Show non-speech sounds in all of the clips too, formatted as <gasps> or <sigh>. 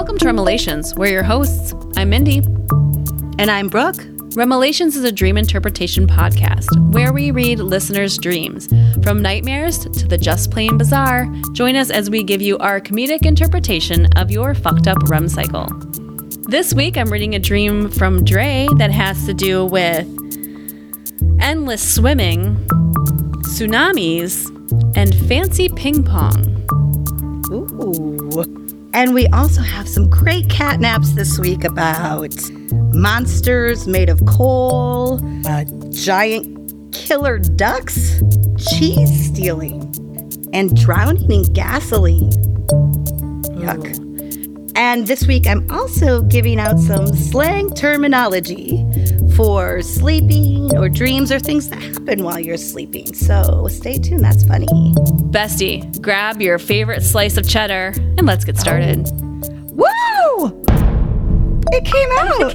Welcome to Remelations. We're your hosts. I'm Mindy. And I'm Brooke. Remelations is a dream interpretation podcast where we read listeners' dreams. From nightmares to the just plain bizarre, join us as we give you our comedic interpretation of your fucked up REM cycle. This week, I'm reading a dream from Dre that has to do with endless swimming, tsunamis, and fancy ping pong. Ooh. And we also have some great cat naps this week about monsters made of coal, uh, giant killer ducks, cheese stealing, and drowning in gasoline. Yuck. And this week, I'm also giving out some slang terminology for sleeping or dreams or things that happen while you're sleeping. So stay tuned, that's funny. Bestie, grab your favorite slice of cheddar and let's get started. Woo! It came <laughs> out.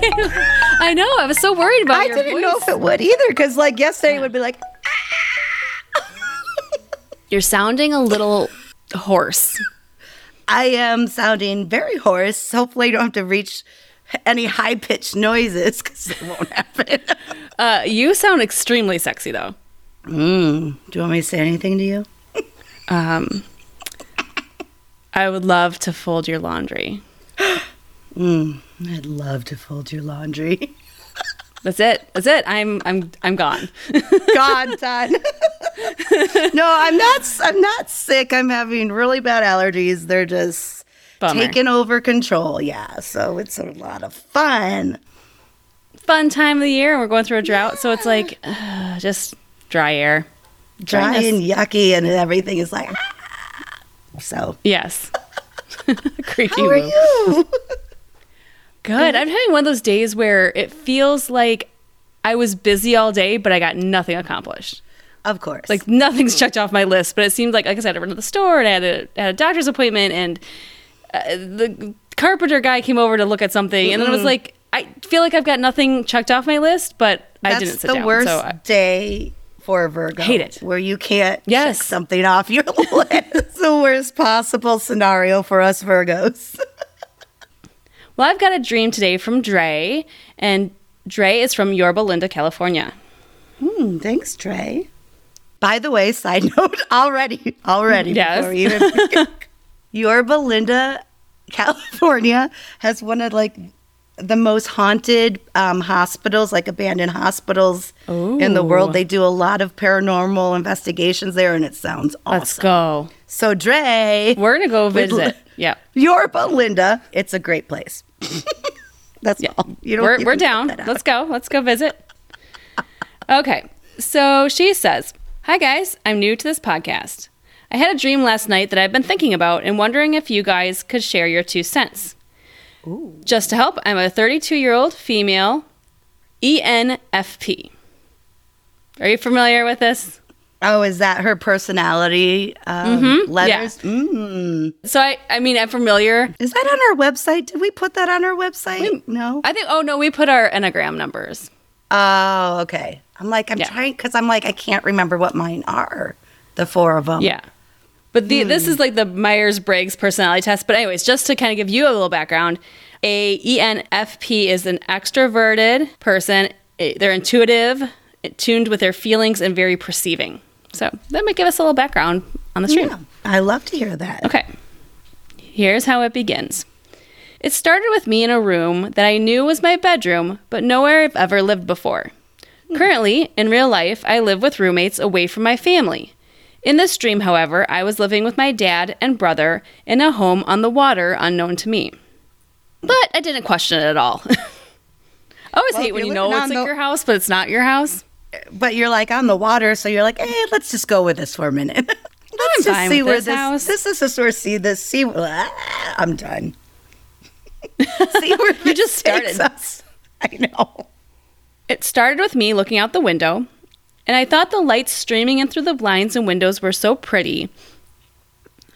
I know, I was so worried about it. I didn't voice. know if it would either, because like yesterday it would be like, <laughs> You're sounding a little hoarse. I am sounding very hoarse. Hopefully, I don't have to reach any high pitched noises because it won't happen. <laughs> Uh, you sound extremely sexy though. mm. Do you want me to say anything to you? <laughs> Um, I would love to fold your laundry. <gasps> Mm. I'd love to fold your laundry. <laughs> That's it. That's it. I'm I'm I'm gone. God, done. no, I'm not. I'm not sick. I'm having really bad allergies. They're just Bummer. taking over control. Yeah, so it's a lot of fun. Fun time of the year. We're going through a drought, so it's like uh, <sighs> just dry air. Dry and yucky, and everything is like. ah. So, Yes. <laughs> Creaky how are move. you? <laughs> Good. I'm having one of those days where it feels like I was busy all day, but I got nothing accomplished. Of course. Like nothing's checked off my list, but it seemed like, like I said, I went to the store and I had a, had a doctor's appointment, and uh, the carpenter guy came over to look at something, and then it was like I feel like I've got nothing checked off my list, but I didn't sit the down. worst So I, day for Virgo. Hate it. Where you can't Yes. check something off your <laughs> list. it's the worst possible scenario for us Virgos. <laughs> well, I've got a dream today from Dre, and Dre is from Yorba Linda, California. Hmm, thanks, Trey. By the way, side <laughs> note, already, already, Yes. even Yorba Linda, California, has one of like the most haunted um, hospitals, like abandoned hospitals in the world. They do a lot of paranormal investigations there, and it sounds awesome. Let's go. So, Dre, We're gonna go visit. Yeah. Yorba Belinda. it's a great place. <laughs> That's Yeah. all. You we're, we're down. Let's go. Let's go visit. Okay. So she says, Hi, guys. I'm new to this podcast. I had a dream last night that I've been thinking about and wondering if you guys could share your two cents. Just to help, I'm a 32 year old female ENFP. Are you familiar with this? Oh, is that her personality um, Mhm, letters? Mm. So I, I mean, I'm familiar. Is that on our website? Did we put that on our website? no. I think. Oh no, we put our enneagram numbers. Oh, okay. I'm like, I'm Yeah. trying because I'm like, I can't remember what mine are. The four of them. Yeah. But the, this hmm. is like the Myers Briggs personality test. But, anyways, just to kind of give you a little background, a ENFP is an extroverted person. They're intuitive, tuned with their feelings, and very perceiving. So, that might give us a little background on the stream. Yeah. I love to hear that. Okay. Here's how it begins. It started with me in a room that I knew was my bedroom, but nowhere I've ever lived before. Hmm. Currently, in real life, I live with roommates away from my family. In this dream, however, I was living with my dad and brother in a home on the water unknown to me. But I didn't question it at all. <laughs> I always Well, hate when you're know it's like the- your house, but it's not your house. But you're like on the water, so you're like, hey, let's just go with this for a minute. <laughs> let's I'm just see where this this. This is just where see this. See, ah, I'm done. <laughs> see where You just started. us. I know. It started with me looking out the window, and I thought the lights streaming in through the blinds and windows were so pretty.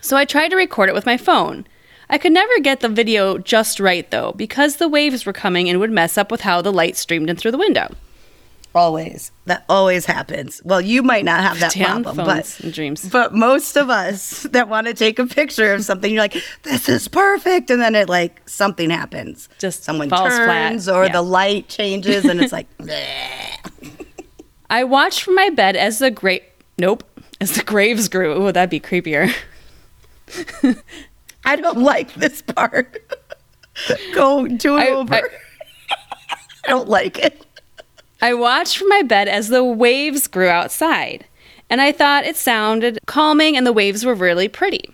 So I tried to record it with my phone. I could never get the video just right though, because the waves were coming and would mess up with how the light streamed in through the window. Always. That always happens. Well, you might not have that <laughs> Damn problem, but dreams. but most of us <laughs> that want to take a picture of something, you're like, "This is perfect," and then it like something happens. Just someone falls flat. turns, or Yeah. the light changes, and it's like. <laughs> I watched from my bed as the great nope as the graves grew. Oh, that'd be creepier. <laughs> I don't like this part. <laughs> Go do it I- over. I- <laughs> I don't like it. I watched from my bed as the waves grew outside, and I thought it sounded calming and the waves were really pretty.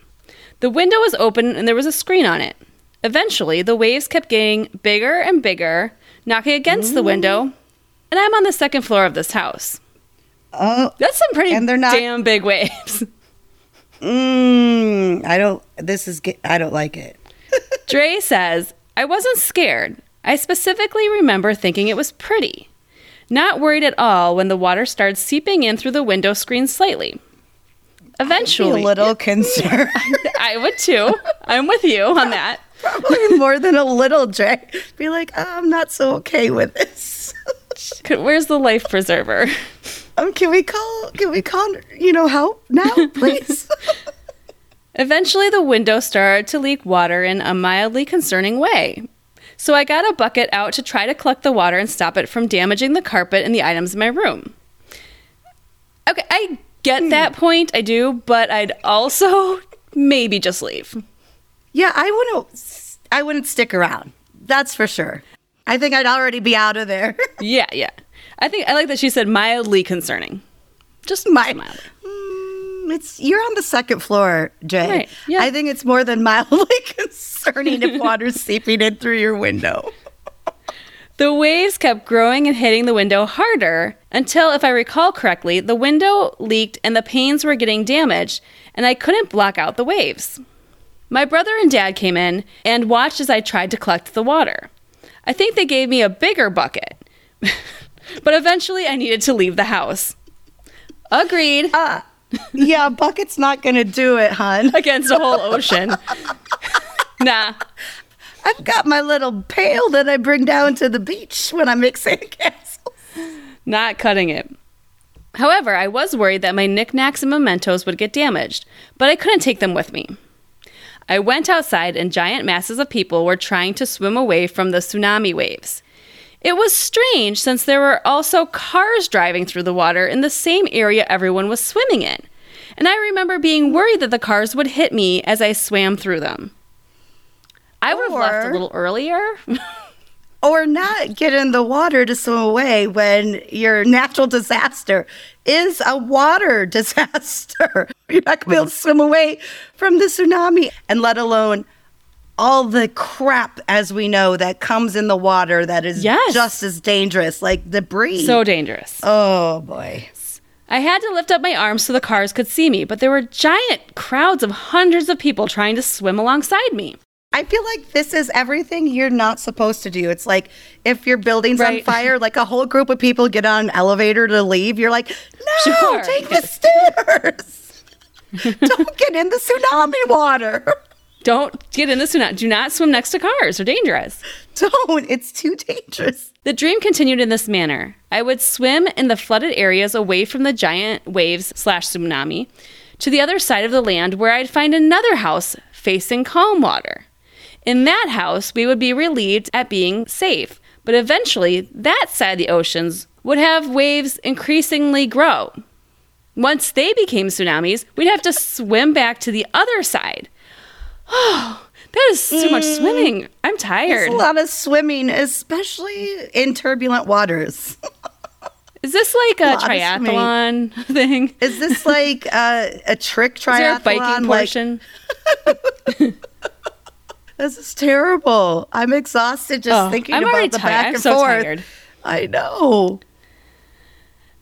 The window was open and there was a screen on it. Eventually, the waves kept getting bigger and bigger, knocking against the window, and I'm on the second floor of this house. Oh, That's some pretty And they're not- damn big waves. <laughs> mm, I don't. This is. I don't like it. <laughs> Dre says, I wasn't scared. I specifically remember thinking it was pretty. Not worried at all when the water started seeping in through the window screen slightly. Eventually, a little <laughs> concerned. I would too. I'm with you on that. Probably more than a little, Jay. Be like, oh, I'm not so okay with this. <laughs> Where's the life preserver? <laughs> um, can we call? Can we call? You know, help now, please. <laughs> Eventually, the window started to leak water in a mildly concerning way. So I got a bucket out to try to collect the water and stop it from damaging the carpet and the items in my room. Okay, I get that point, I do, but I'd also maybe just leave. yeah, I wouldn't. I wouldn't stick around. That's for sure. I think I'd already be out of there. <laughs> Yeah, yeah. I think I like that she said mildly concerning. Just My, mildly. Mm, it's you're on the second floor, Jay. Right, yeah. I think it's more than mildly <laughs> concerning if <laughs> water's seeping in through your window. The waves kept growing and hitting the window harder until, if I recall correctly, the window leaked and the panes were getting damaged, and I couldn't block out the waves. My brother and dad came in and watched as I tried to collect the water. I think they gave me a bigger bucket, <laughs> but eventually I needed to leave the house. Agreed. Ah, yeah, a bucket's not gonna do it, hun. <laughs> Against a whole ocean. <laughs> nah. I've got my little pail that I bring down to the beach when I make sandcastles. Not cutting it. However, I was worried that my knickknacks and mementos would get damaged, but I couldn't take them with me. I went outside, and giant masses of people were trying to swim away from the tsunami waves. It was strange since there were also cars driving through the water in the same area everyone was swimming in. And I remember being worried that the cars would hit me as I swam through them. I would have left a little earlier. <laughs> Or not get in the water to swim away when your natural disaster is a water <laughs> disaster. You're not gonna be able to swim away from the tsunami, and let alone all the crap, as we know, that comes in the water that is Yes. just as dangerous, like debris. so dangerous. oh boy. I had to lift up my arms so the cars could see me, but there were giant crowds of hundreds of people trying to swim alongside me. I feel like this is everything you're not supposed to do. It's like if your building's on <laughs> fire, like a whole group of people get on an elevator to leave, you're like, no, Sure. take the stairs. <laughs> Don't get in the tsunami water. Don't get in the tsunami. Do not swim next to cars. They're dangerous. Don't. It's too dangerous. The dream continued in this manner. I would swim in the flooded areas away from the giant waves slash tsunami to the other side of the land where I'd find another house facing calm water. In that house, we would be relieved at being safe, but eventually that side of the oceans would have waves increasingly grow. Once they became tsunamis, we'd have to swim back to the other side. Oh, <sighs> that is too much swimming. I'm tired. It's a lot of swimming, especially in turbulent waters. Is this like a <laughs> swimming. triathlon <laughs> thing? Is this like uh, a trick triathlon? Is there a biking Like, portion? <laughs> this is terrible. I'm exhausted just Oh, thinking I'm about the tired. back I'm and so forth. tired. I know.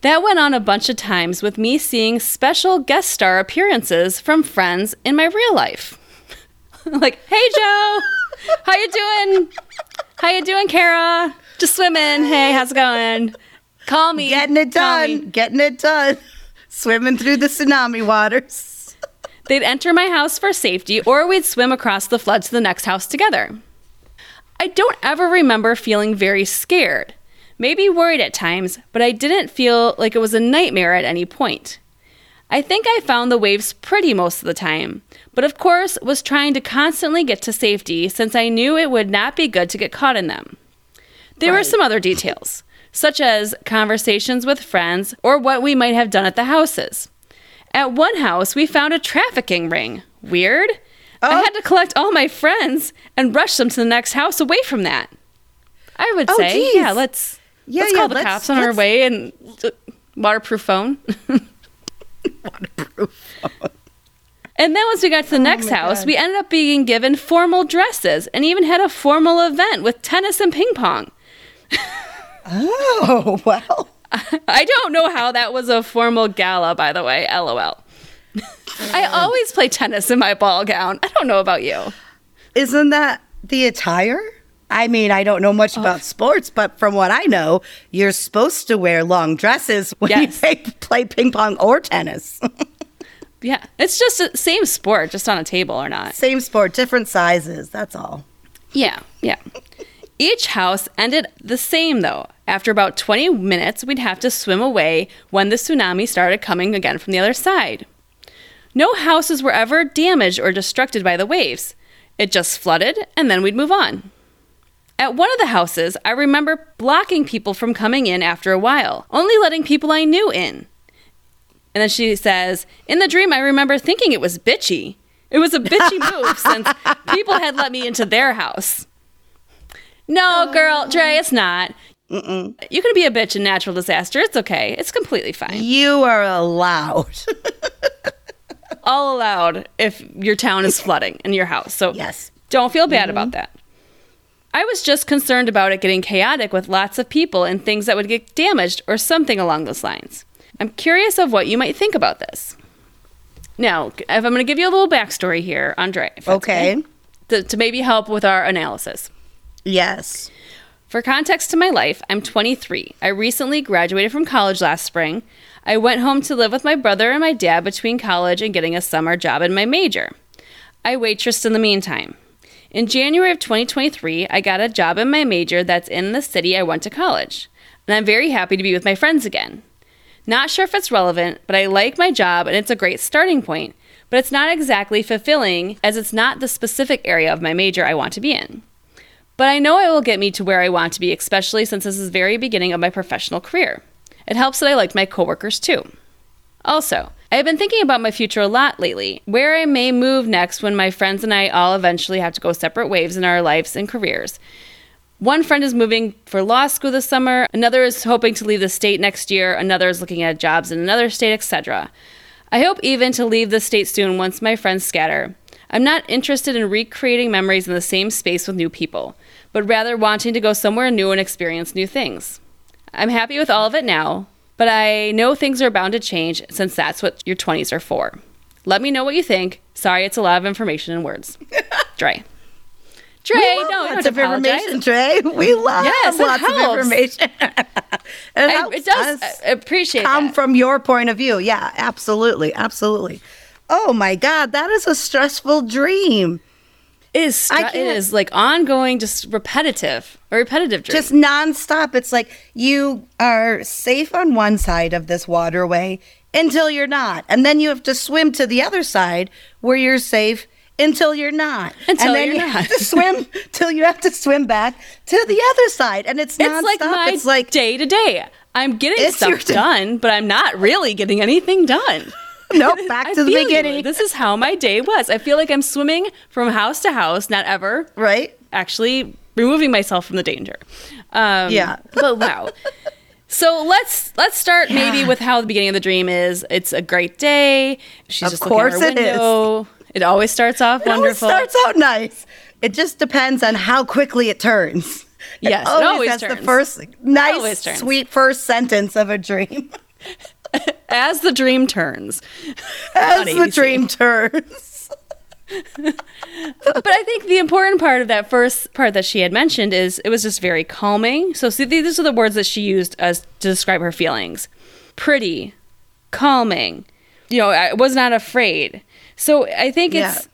That went on a bunch of times with me seeing special guest star appearances from friends in my real life. <laughs> like, hey Joe, how you doing? How you doing, Kara? Just swimming. Hey, how's it going? Call me. Getting it Call me. done. Getting it done. <laughs> Swimming through the tsunami waters. They'd enter my house for safety, or we'd swim across the flood to the next house together. I don't ever remember feeling very scared. maybe worried at times, but I didn't feel like it was a nightmare at any point. I think I found the waves pretty most of the time, but of course was trying to constantly get to safety since I knew it would not be good to get caught in them. There were some other details, such as conversations with friends or what we might have done at the houses. At one house, we found a trafficking ring. Weird. I Oh. had to collect all my friends and rush them to the next house away from that. I would Oh, say, geez. yeah, let's Yeah, let's yeah, call the let's- cops on our way and uh, waterproof phone. waterproof And then once we got to the next Oh my house, God. we ended up being given formal dresses and even had a formal event with tennis and ping pong. Oh, <laughs> well. <laughs> I don't know how that was a formal gala, by the way. LOL. <laughs> I always play tennis in my ball gown. I don't know about you. Isn't that the attire? I mean, I don't know much about sports, but from what I know, you're supposed to wear long dresses when Yes. you play, <laughs> play ping pong or tennis. Yeah, it's just the same sport, just on a table or not. Same sport, different sizes. That's all. Yeah, yeah. Each house ended the same though. After about 20 minutes, we'd have to swim away when the tsunami started coming again from the other side. No houses were ever damaged or destructed by the waves. It just flooded and then we'd move on. At one of the houses, I remember blocking people from coming in after a while, only letting people I knew in. And then she says, In the dream, I remember thinking it was bitchy. It was a bitchy <laughs> move since people had let me into their house. No, girl, Dre, it's not. You can be a bitch in natural disaster. It's okay. It's completely fine. You are allowed. <laughs> All allowed if your town is flooding in your house. So yes. don't feel bad mm-hmm. about that. I was just concerned about it getting chaotic with lots of people and things that would get damaged or something along those lines. I'm curious of what you might think about this. Now, if I'm going to give you a little backstory here, Andre. that's Okay. To, to maybe help with our analysis. Yes. For context to my life, I'm 23. I recently graduated from college last spring. I went home to live with my brother and my dad between college and getting a summer job in my major. I waitressed in the meantime. In January of 2023, I got a job in my major that's in the city I went to college. And I'm very happy to be with my friends again. Not sure if it's relevant, but I like my job and it's a great starting point. But it's not exactly fulfilling as it's not the specific area of my major I want to be in. But I know it will get me to where I want to be, especially since this is the very beginning of my professional career. It helps that I like my coworkers too. Also, I have been thinking about my future a lot lately, where I may move next when my friends and I all eventually have to go separate ways in our lives and careers. One friend is moving for law school this summer, another is hoping to leave the state next year, another is looking at jobs in another state, etc. I hope even to leave the state soon once my friends scatter. I'm not interested in recreating memories in the same space with new people, but rather wanting to go somewhere new and experience new things. I'm happy with all of it now, but I know things are bound to change since that's what your 20s are for. Let me know what you think. Sorry, it's a lot of information in words. <laughs> Dre. Dre, We love no, lots don't of to information, apologize. Trey. We love Yes, lots of helps. information. <laughs> it, I- it does. I appreciate come that. from your point of view. Yeah, absolutely, absolutely. Oh my God, that is a stressful dream. It is, stra- I is like ongoing, just repetitive, a repetitive dream. Just nonstop. It's like you are safe on one side of this waterway until you're not, and then you have to swim to the other side where you're safe until you're not, Until and then you're you have not. to swim <laughs> till you have to swim back to the other side, and it's it's like my it's like day to day. I'm getting stuff done, but I'm not really getting anything done. <laughs> nope, back to the feel you. beginning, This is how my day was. I feel like I'm swimming from house to house, not ever right? actually removing myself from the danger. Um, Yeah. <laughs> but wow. So let's let's start maybe with how the beginning of the dream is. It's a great day. She's Of just course looking out her it is. It always starts off It wonderful. starts out nice. It just depends on how quickly it turns. Yes, it always, always has the first nice, sweet first sentence of a dream. <laughs> As the dream turns. As the dream turns. <laughs> but I think the important part of that first part that she had mentioned is it was just very calming. So see, these are the words that she used as to describe her feelings: pretty, calming. You know, I was not afraid. So I think it's Yeah.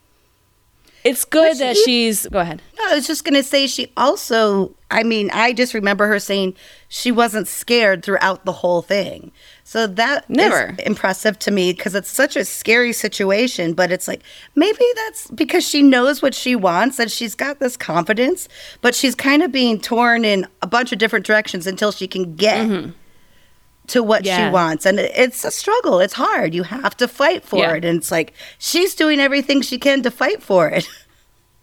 It's good But that she's. Go ahead. No, I was just going to say she also, I mean, I just remember her saying she wasn't scared throughout the whole thing. So that is Never. impressive to me because it's such a scary situation, but it's like maybe that's because she knows what she wants and she's got this confidence, but she's kind of being torn in a bunch of different directions until she can get mm-hmm. To what Yeah. she wants. And it's a struggle. It's hard. You have to fight for Yeah. it. And it's like she's doing everything she can to fight for it. <laughs>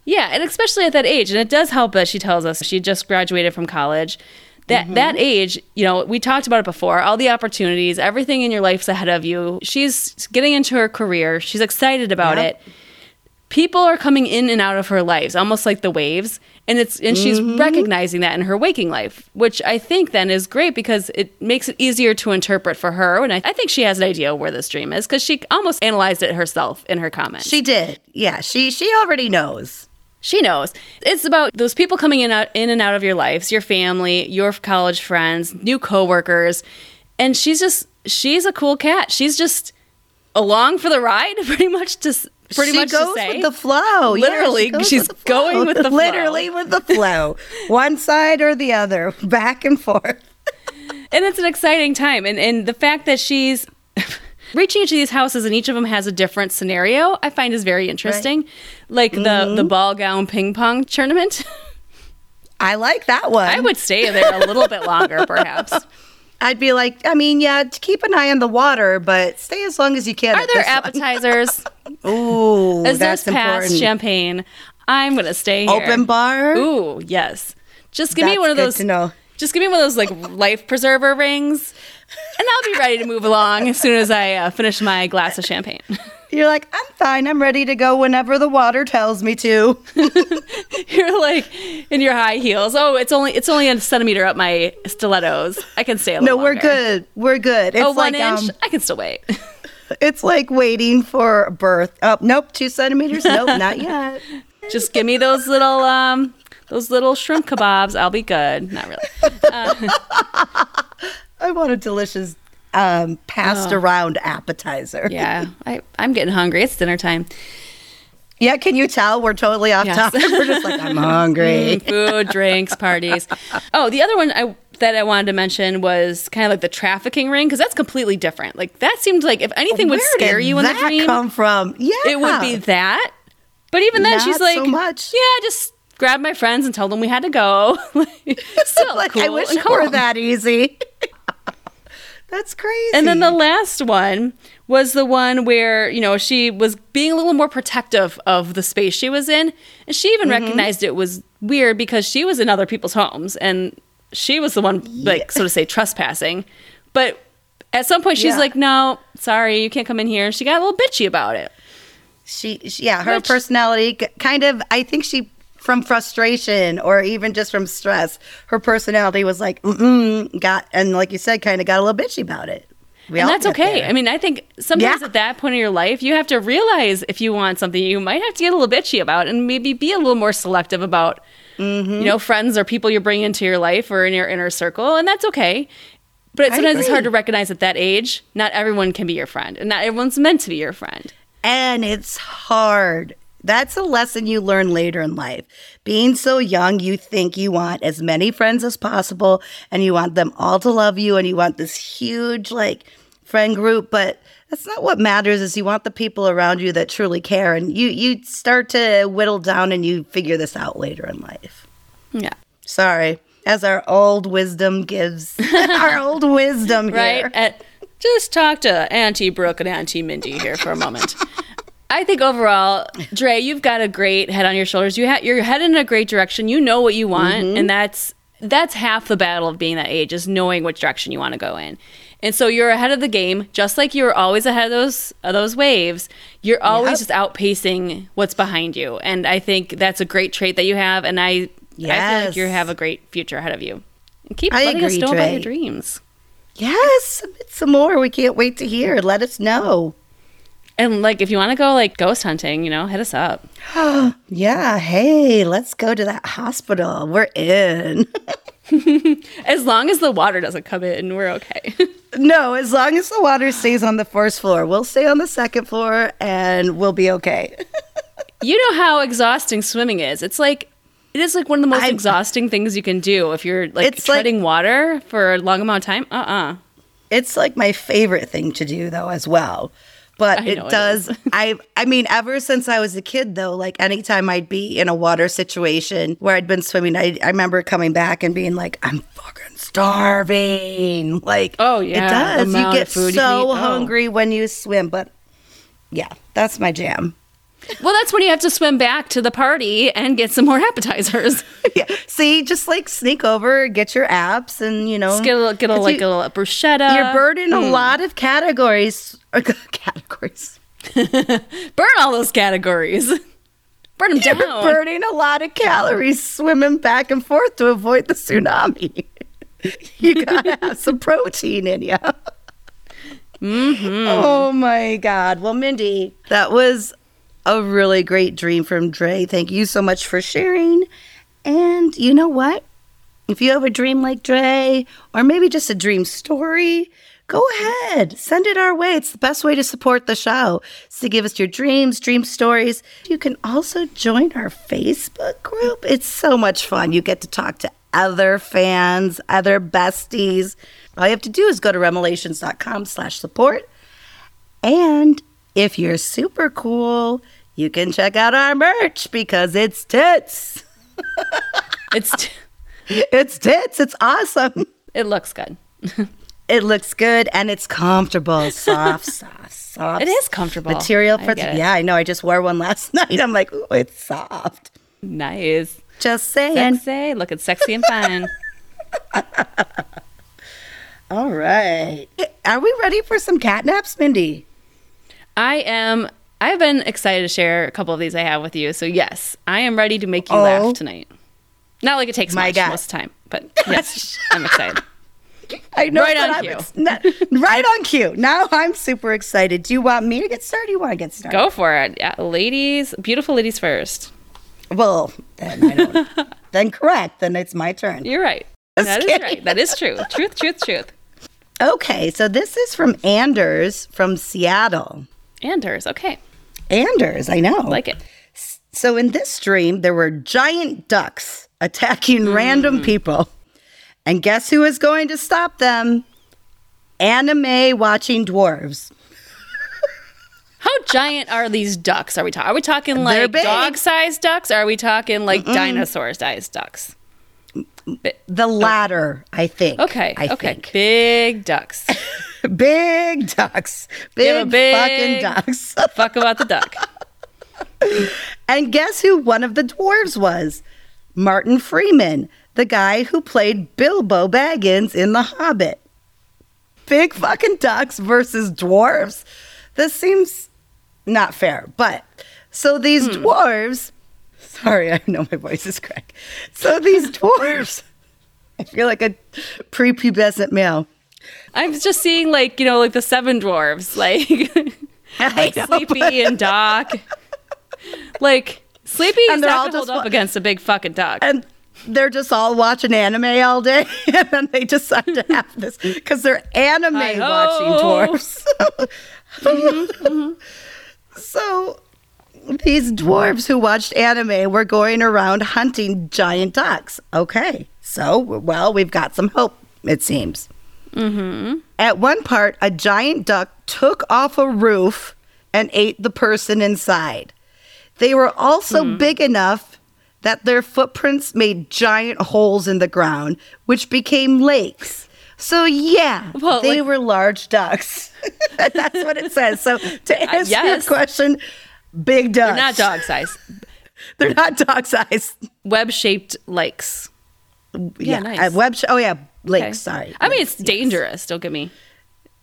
Yeah, and especially at that age, and it does help that she tells us she just graduated from college. That mm-hmm. that age, you know, we talked about it before. All the opportunities, everything in your life's ahead of you. She's getting into her career. She's excited about Yep. it. People are coming in and out of her lives, almost like the waves, and it's and she's mm-hmm. recognizing that in her waking life, which I think then is great because it makes it easier to interpret for her. And I, I think she has an idea where this dream is because she almost analyzed it herself in her comments. she did. Yeah, she she already knows. She knows. It's about those people coming in out, in and out of your lives, your family, your college friends, new coworkers, and she's just she's a cool cat. She's just along for the ride, <laughs> pretty much. To s- pretty she much goes with the flow. Yeah, Literally, she she's with flow. going with the flow. Literally with the flow. <laughs> One side or the other, back and forth. and it's an exciting time. And and the fact that she's <laughs> reaching into these houses and each of them has a different scenario, I find is very interesting. Like the Mm-hmm. the ball gown ping pong tournament. <laughs> I like that one. I would stay there a little bit longer, perhaps. I'd be like, I mean, yeah, to keep an eye on the water, but stay as long as you can. Are there appetizers? <laughs> Ooh, As that's this past important. champagne, I'm gonna stay here. Open bar. Ooh, yes. Just give me one of those. Just give me one of those like life preserver rings, and I'll be ready to move along as soon as I uh, finish my glass of champagne. <laughs> You're like, I'm fine. I'm ready to go whenever the water tells me to. <laughs> You're like in your high heels. Oh, it's only it's only a centimeter up my stilettos. I can stay a No, little we're longer. good. We're good. It's Oh, one like inch. um, I can still wait. <laughs> it's like waiting for birth. Oh, nope, two centimeters. Nope, <laughs> not yet. Just give me those little um those little shrimp kebabs. I'll be good. Not really. I want a delicious um, passed around appetizer. Yeah, <laughs> I I'm getting hungry. It's dinner time. Yeah, can you tell we're totally off Yes. topic? We're just like, I'm <laughs> hungry. food, drinks, parties. <laughs> Oh, the other one I that I wanted to mention was kind of like the trafficking ring because that's completely different. Like that seemed like if anything would scare you in the that dream, come from? Yeah, it would be that. But even then, Not she's like, so much. "Yeah, just grab my friends and tell them we had to go." Still like cool I wish it were that easy. That's crazy. And then the last one was the one where, you know, she was being a little more protective of the space she was in. And she even Mm-hmm. recognized it was weird because she was in other people's homes and she was the one, like, so to say, trespassing. But at some point, she's Yeah. like, no, sorry, you can't come in here. And she got a little bitchy about it. she, she- yeah, her Which- personality kind of. I think she, from frustration or even just from stress, her personality was like, got, and like you said, kind of got a little bitchy about it. We and that's okay. there. I mean, I think sometimes Yeah. at that point in your life, you have to realize if you want something, you might have to get a little bitchy about and maybe be a little more selective about, Mm-hmm. you know, friends or people you bring into your life or in your inner circle. And that's okay. But sometimes it's hard to recognize at that age, not everyone can be your friend and not everyone's meant to be your friend. And it's hard. That's a lesson you learn later in life. Being so young, you think you want as many friends as possible and you want them all to love you and you want this huge, like, friend group. But that's not what matters is you want the people around you that truly care. And you, you start to whittle down and you figure this out later in life. Yeah. Sorry. As our old wisdom gives, <laughs> our old wisdom <laughs> Right? here. At, just talk to Auntie Brooke and Auntie Mindy here for a moment. I think overall, Dre, you've got a great head on your shoulders. You ha- you're heading in a great direction. You know what you want, Mm-hmm. and that's that's half the battle of being that age is knowing which direction you want to go in. And so you're ahead of the game, just like you're always ahead of those of those waves. You're always Yep. just outpacing what's behind you, and I think that's a great trait that you have. And I, I feel like you have a great future ahead of you. And keep I letting us agree, know about Dre. your dreams. Yes, submit some more. We can't wait to hear. Let us know. And like, if you want to go like ghost hunting, you know, hit us up. <gasps> Yeah, hey, let's go to that hospital. We're in. <laughs> As long as the water doesn't come in, we're okay. <laughs> no, as long as the water stays on the first floor, we'll stay on the second floor and we'll be okay. <laughs> You know how exhausting swimming is. It's like it is like one of the most I'm- exhausting things you can do if you're like It's like- treading water for a long amount of time. Uh uh It's like my favorite thing to do though as well. But it know it does. I <laughs> I mean ever since I was a kid though, like anytime I'd be in a water situation where I'd been swimming, I I remember coming back and being like, I'm fucking starving. Like Oh, yeah, It does. You get you so eat. Oh. hungry when you swim, but yeah, that's my jam. Well, that's when you have to swim back to the party and get some more appetizers. <laughs> yeah. See, just like sneak over, get your apps and you know Just get a little, get a like a little bruschetta. You're burning Hmm. a lot of categories. <laughs> categories. <laughs> Burn all those categories. Burn them You're down. burning a lot of calories swimming back and forth to avoid the tsunami. you gotta have some protein in you. Mm-hmm. Oh my God. Well, Mindy, that was a really great dream from Dre. Thank you so much for sharing. And you know what? If you have a dream like Dre, or maybe just a dream story, go ahead. Send it our way. It's the best way to support the show. Is to give us your dreams, dream stories. You can also join our Facebook group. It's so much fun. You get to talk to other fans, other besties. All you have to do is go to remelations.com slash support. And if you're super cool, you can check out our merch because it's tits. It's t- <laughs> It's tits. It's awesome. it looks good. <laughs> It looks good and it's comfortable. Soft, <laughs> soft, soft. It is comfortable. Material for it. Yeah, I know. I just wore one last night. I'm like, ooh, it's soft. Nice. Just saying. Sexy, looking sexy and fun. All right. Are we ready for some catnaps, Mindy? I am. I've been excited to share a couple of these I have with you. So yes, I am ready to make you Oh. laugh tonight. Not like it takes My much God. most of the time, but yes, <laughs> I'm excited. I know. Right on cue. not- <laughs> right on cue. Now I'm super excited. Do you want me to get started? Do you want to get started? Go for it, yeah, ladies. Beautiful ladies first. Well, then I don't. <laughs> then correct. Then it's my turn. You're right. Just That is kidding. right. That is true. Truth, truth, truth. Okay, so this is from Anders from Seattle. Anders. Okay, Anders, I know. like it. So in this dream, there were giant ducks attacking hmm. random people. And guess who is going to stop them? Anime watching dwarves. How giant are these ducks? Are we talking? Are we talking like dog-sized ducks? Or are we talking like dinosaur-sized ducks? Bi- The latter, I think. Okay. I okay. think. Big ducks. <laughs> <laughs> Big ducks. Big, big- fucking ducks. <laughs> Fuck about the duck. <laughs> and guess who one of the dwarves was? Martin Freeman, the guy who played Bilbo Baggins in The Hobbit. Big fucking ducks versus dwarves. This seems not fair, but so these hmm. dwarves. Sorry, I know my voice is cracked. So these dwarves. I feel like a prepubescent male. I'm just seeing like you know like the seven dwarves like <laughs> know, Sleepy but- and Doc. Like Sleepy And they're all just up wa- against a big fucking duck. and they're just all watching anime all day, <laughs> and then they decide to have this because they're anime watching dwarves. <laughs> So these dwarves who watched anime were going around hunting giant ducks. Okay, so well, we've got some hope. It seems. Mm-hmm. At one part, a giant duck took off a roof and ate the person inside. They were also Hmm. big enough that their footprints made giant holes in the ground, which became lakes. So, yeah, <laughs> Well, they like- were large ducks. <laughs> That's what it says. So, to <laughs> answer your yes. question, big ducks. They're not dog size. They're not dog size. Web shaped lakes. Yeah, nice. uh, web. Sh- oh, yeah, lakes. Okay. Sorry. I mean, it's dangerous. Don't get me.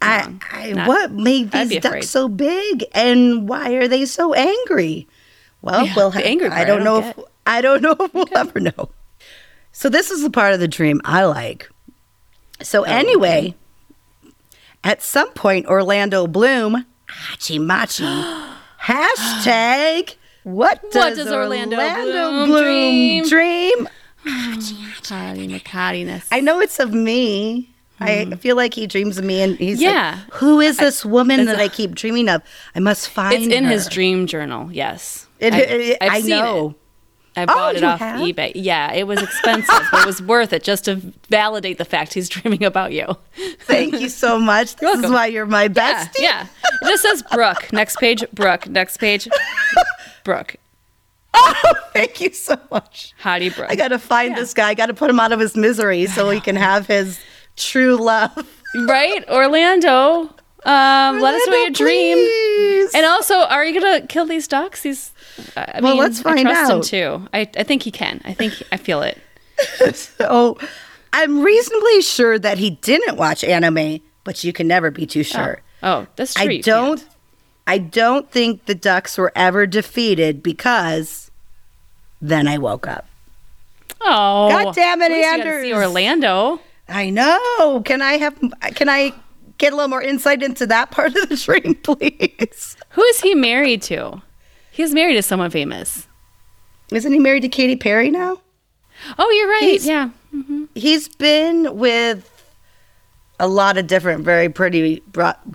I, I, Not- what made these ducks so big, and why are they so angry? Well, Yeah, we'll have, angry I don't I know don't if I don't know <laughs> if we'll ever know. So this is the part of the dream I like. So oh, anyway, at some point, Orlando Bloom, Hachi Machi, <gasps> hashtag. What does, does Orlando Orlando, Bloom Bloom, dream? dream? Cattiness. <sighs> I know it's of me. I hmm. feel like he dreams of me, and he's Yeah. like, "Who is this woman it's that I keep dreaming of? I must find." It's in his dream journal. Yes, It, I- it- I know. it. I bought oh, it off have? eBay. Yeah, it was expensive, but it was worth it just to validate the fact he's <laughs> dreaming about you. Thank you so much. <laughs> This is why you're my Yeah, bestie. yeah. It just says Brooke. Next page, Brooke. Next page, <laughs> Brooke. <laughs> Oh, thank you so much. Hottie Brooke. I got to find Yeah. this guy. I got to put him out of his misery so he can have his true love. <laughs> right, Orlando. Um, let us know your dream. please. And also, are you gonna kill these ducks? These, I Well, mean, let's I find trust him out. too. I, I think he can. I think I feel it. <laughs> so I'm reasonably sure that he didn't watch anime, but you can never be too sure. Oh, that's true. I don't can't. I don't think the ducks were ever defeated because then I woke up. Oh, God damn it, you See Anders. Orlando. I know. Can I have can I get a little more insight into that part of the dream, <laughs> please? Who is he married to? He's married to someone famous. Isn't he married to Katy Perry now? Oh, you're right. He's- yeah. Mm-hmm. He's been with a lot of different very pretty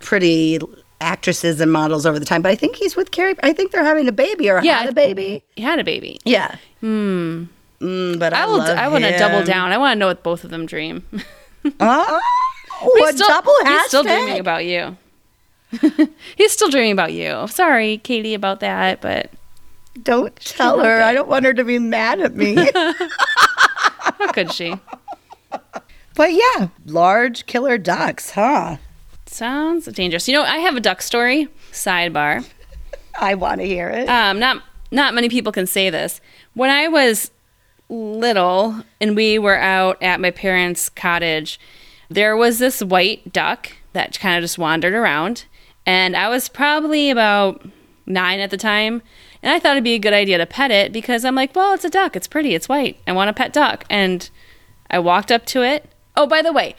pretty actresses and models over the time, but I think he's with Carrie. I think they're having a baby or Yeah, had a baby. He had a baby. Yeah. Hmm. but I, I will. I want to double down. I want to know what both of them dream. <laughs> Oh, He's a double hashtag. He's still dreaming about you. <laughs> he's still dreaming about you. Sorry, Katy, about that, but Don't tell her. I don't want her to be mad at me. <laughs> how could she? but yeah, large killer ducks, huh? Sounds dangerous. You know, I have a duck story. Sidebar. I want to hear it. Um, not not many people can say this. When I was little and we were out at my parents' cottage, there was this white duck that kind of just wandered around, and I was probably about nine at the time, and I thought it'd be a good idea to pet it because I'm like, well, it's a duck, it's pretty, it's white, I want a pet duck, and I walked up to it. Oh, by the way,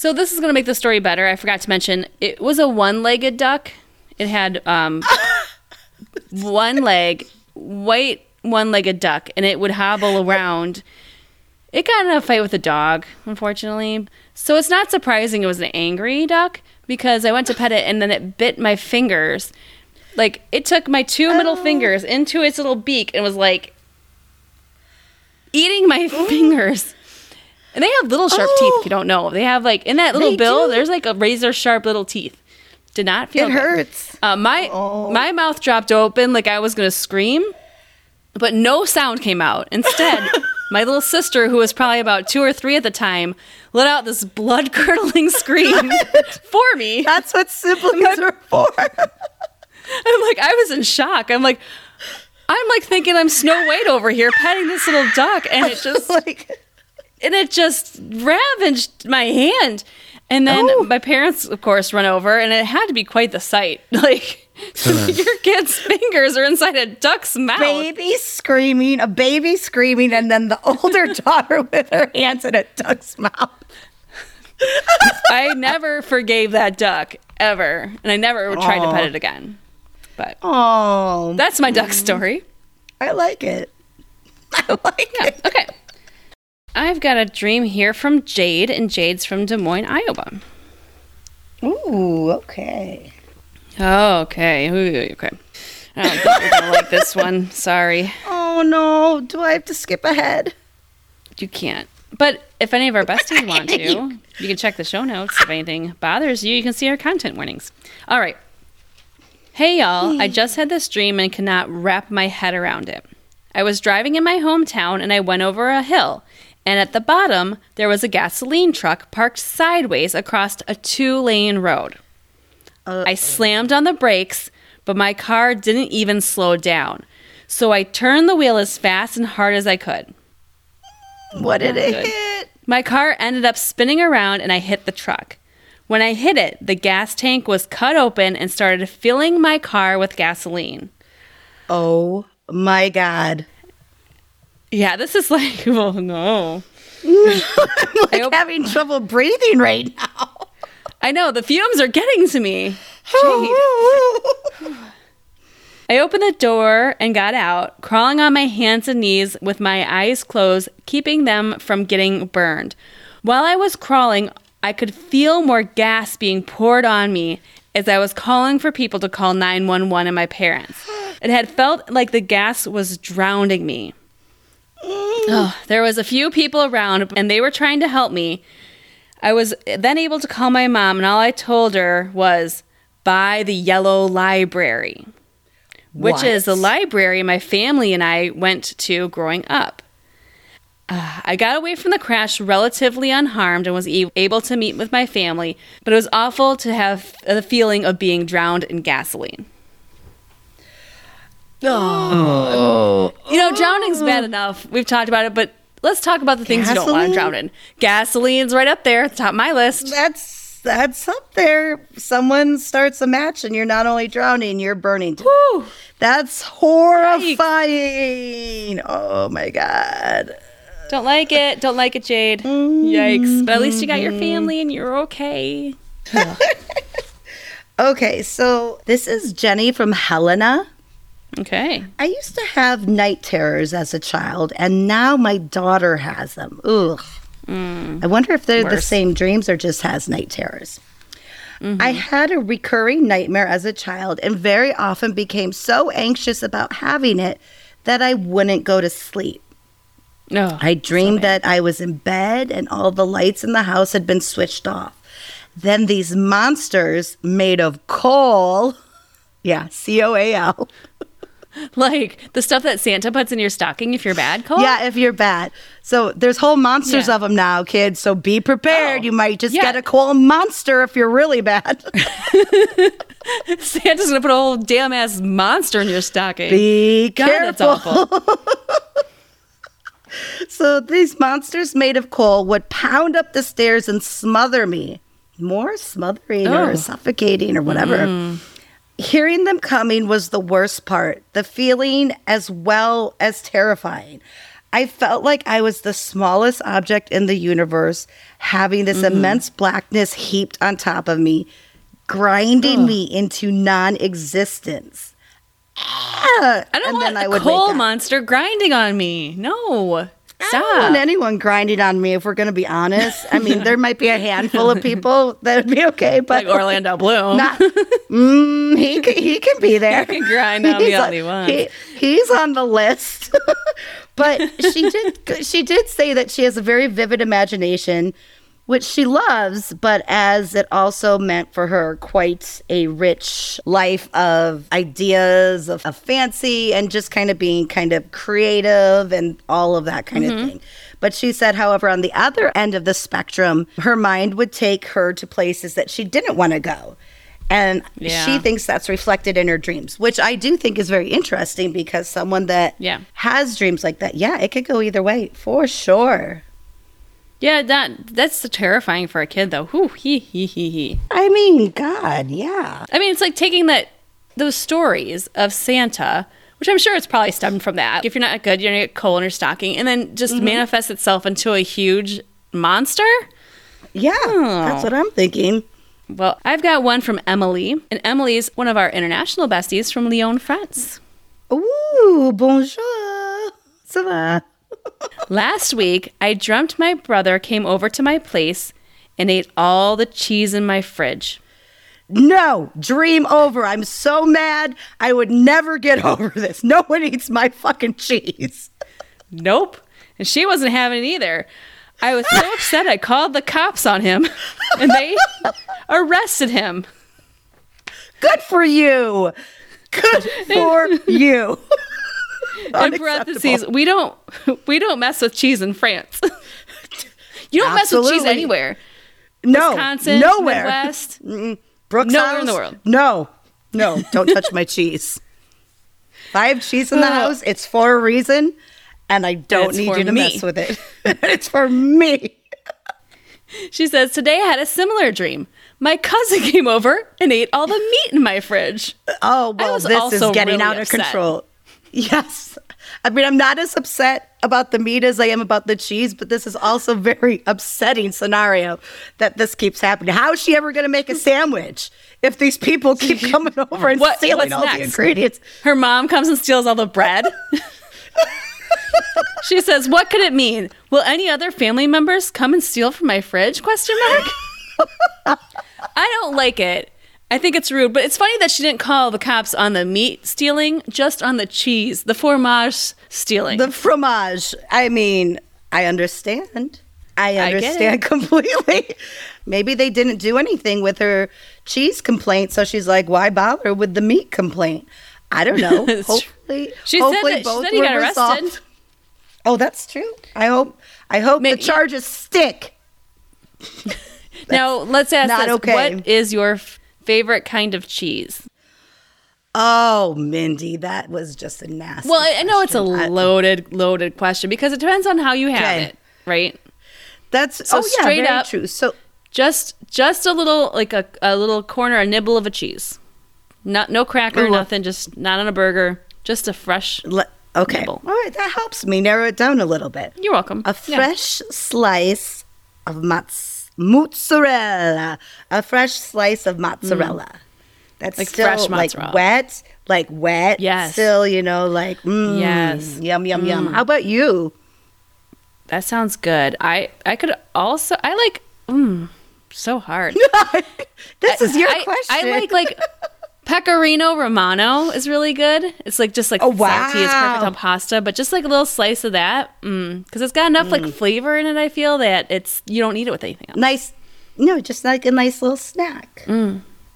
so this is gonna make the story better. I forgot to mention it was a one-legged duck. It had um, <laughs> one leg, white one-legged duck, and it would hobble around. It got in a fight with a dog, unfortunately. So it's not surprising it was an angry duck because I went to pet it and then it bit my fingers. Like it took my two middle fingers into its little beak and was like eating my <gasps> fingers. And they have little sharp teeth, if you don't know. They have like in that little They bill, do. there's like a razor sharp little teeth. Did not feel it good. hurts. Uh, my Oh. my mouth dropped open like I was gonna scream, but no sound came out. Instead, <laughs> my little sister, who was probably about two or three at the time, let out this blood <laughs> curdling scream <laughs> for me. That's what siblings are for. I'm like, I was in shock. I'm like, I'm like thinking I'm Snow White over here petting this little duck, and it's just like, and it just ravaged my hand. And then Oh. my parents, of course, run over, and it had to be quite the sight. <laughs> Like <laughs> your kid's fingers are inside a duck's mouth. baby screaming, a baby screaming, and then the <laughs> older daughter with her hands in a duck's mouth. I never forgave that duck ever, and I never tried to pet it again. But Oh, that's my duck story. I like it. I like Yeah, it. okay. I've got a dream here from Jade, and Jade's from Des Moines, Iowa. Ooh, okay. Oh, okay. Ooh, okay. I don't think you're gonna like this one. Sorry, Oh no, do I have to skip ahead? you can't. But if any of our besties want to, <laughs> you can check the show notes. If anything bothers you, you can see our content warnings. All right. Hey, y'all. I just had this dream and cannot wrap my head around it. I was driving in my hometown and I went over a hill. And at the bottom, there was a gasoline truck parked sideways across a two lane road. I slammed on the brakes, but my car didn't even slow down. So I turned the wheel as fast and hard as I could. What did it Good. hit? My car ended up spinning around and I hit the truck. When I hit it, the gas tank was cut open and started filling my car with gasoline. Oh my god. Yeah, this is <laughs> like, oh no. I'm <laughs> like having trouble breathing right now. I know, the fumes are getting to me. I opened the door and got out, crawling on my hands and knees with my eyes closed, keeping them from getting burned. While I was crawling, I could feel more gas being poured on me as I was calling for people to call 911 and my parents. It had felt like the gas was drowning me. Oh, there was a few people around and they were trying to help me. I was then able to call my mom and all I told her was buy the yellow library, which is the library my family and I went to growing up. Uh, I got away from the crash relatively unharmed and was e- able to meet with my family, but it was awful to have the feeling of being drowned in gasoline. Oh. You know, drowning's bad enough. We've talked about it, but let's talk about the things you don't want to drown in. Gasoline's right up there, at the top of my list. That's that's up there. Someone starts a match and you're not only drowning, you're burning. Whew. That's horrifying. Oh my god. Don't like it. Don't like it, Jade. Yikes. But at least you got your mm-hmm. family and you're okay. <laughs> Okay, so this is Jenny from Helena. Okay. I used to have night terrors as a child, and now my daughter has them. Ugh. I wonder if they're the same dreams or just has night terrors. I had a recurring nightmare as a child and very often became so anxious about having it that I wouldn't go to sleep. No. I dreamed that I was in bed and all the lights in the house had been switched off. Then these monsters made of coal, <laughs> yeah, C O A L, <laughs> like the stuff that Santa puts in your stocking if you're bad, Cole? Yeah, if you're bad. So there's whole monsters Yeah. of them now, kids. So be prepared. Oh, you might just yeah. get a coal monster if you're really bad. <laughs> <laughs> Santa's gonna put a whole damn ass monster in your stocking. be God, careful. that's awful. So these monsters made of coal would pound up the stairs and smother me. More smothering Oh. or suffocating or whatever. Mm. Hearing them coming was the worst part. The feeling as well as terrifying. I felt like I was the smallest object in the universe, having this mm-hmm. immense blackness heaped on top of me, grinding me into non existence. Ah! I don't want a coal monster grinding on me. No. I Stop. don't want anyone grinding on me if we're going to be honest. I mean, there might be a handful of people <laughs> that would be okay, but like Orlando Bloom. not. Mm, he can, he can be <laughs> there. He can grind on me He's all on- he wants. he- he's on the list. <laughs> but she did she did say that she has a very vivid imagination, which she loves, but as it also meant for her quite a rich life of ideas, of, of fancy, and just kind of being kind of creative and all of that kind Mm-hmm. of thing. But she said, however, on the other end of the spectrum, her mind would take her to places that she didn't want to go. And Yeah. she thinks that's reflected in her dreams, which I do think is very interesting because someone that Yeah. has dreams like that, yeah, it could go either way for sure. Yeah, that that's terrifying for a kid though. Whew, he he he he. I mean, God, yeah. I mean, it's like taking that those stories of Santa, which I'm sure it's probably stemmed from that. If you're not good, you're gonna get coal in your stocking, and then just mm-hmm. manifest itself into a huge monster. Yeah, that's what I'm thinking. Well, I've got one from Emily, and Emily's one of our international besties from Lyon, France. Ooh, bonjour. Ça va? Last week, I dreamt my brother came over to my place and ate all the cheese in my fridge. No, dream over. I'm so mad. I would never get <laughs> over this. No one eats my fucking cheese. Nope. And she wasn't having it either. I was so upset I called the cops on him and they arrested him. Good for you. Good <laughs> for you. <laughs> In parentheses, we don't <laughs> we don't mess with cheese in France. <laughs> you don't mess with cheese anywhere. No, Wisconsin, nowhere. Midwest. Brooks Nowhere in the world. No, no, don't touch my cheese. If I have cheese in the house, it's for a reason, and I don't need you to me. mess with it. it's for me. She says, Today I had a similar dream. My cousin came over and ate all the meat in my fridge. Oh well, this is getting really out of upset. control. <laughs> Yes. I mean, I'm not as upset about the meat as I am about the cheese, but this is also <laughs> very upsetting scenario that this keeps happening. How is she ever going to make a sandwich if these people keep <laughs> coming over and What- stealing what's all the next? ingredients? Her mom comes and steals all the bread. she says, "What could it mean? Will any other family members come and steal from my fridge?" Question mark. I don't like it. I think it's rude, but it's funny that she didn't call the cops on the meat stealing, just on the cheese, the fromage stealing. The fromage. I mean, I understand. I I understand it. completely. Maybe they didn't do anything with her cheese complaint, so she's like, "Why bother with the meat complaint?" I don't know. <laughs> Hopefully, She said hopefully that- she both said he were got arrested. Oh, that's true. I hope. I hope Maybe- the charges stick. <laughs> now, let's ask not this. okay. What is your favorite kind of cheese? Oh, Mindy, that was just a nasty. Well, I know it's a loaded, loaded question because it depends on how you have Okay. it, right? that's so oh yeah, straight very up- true. So Just, just a little, like a, a little corner, a nibble of a cheese. Not, no cracker, Ooh. nothing. Just not on a burger. Just a fresh. le- okay, Nibble. all right, that helps me narrow it down a little bit. You're welcome. A Yeah. fresh slice of mozz- mozzarella. A fresh slice of mozzarella. That's Mm. Like still fresh like mozzarella. wet, like wet. Yes. Still, you know, like mm, Yes. yum yum yum. How about you? That sounds good. I, I could also. I like. Mm, so hard. <laughs> this is your I, question. I like like <laughs> pecorino romano is really good. It's like just like Oh, salty. It's perfect on pasta, but just like a little slice of that, because it's got enough Mm. like flavor in it. I feel that it's you don't need it with anything else. nice. No, just like a nice little snack,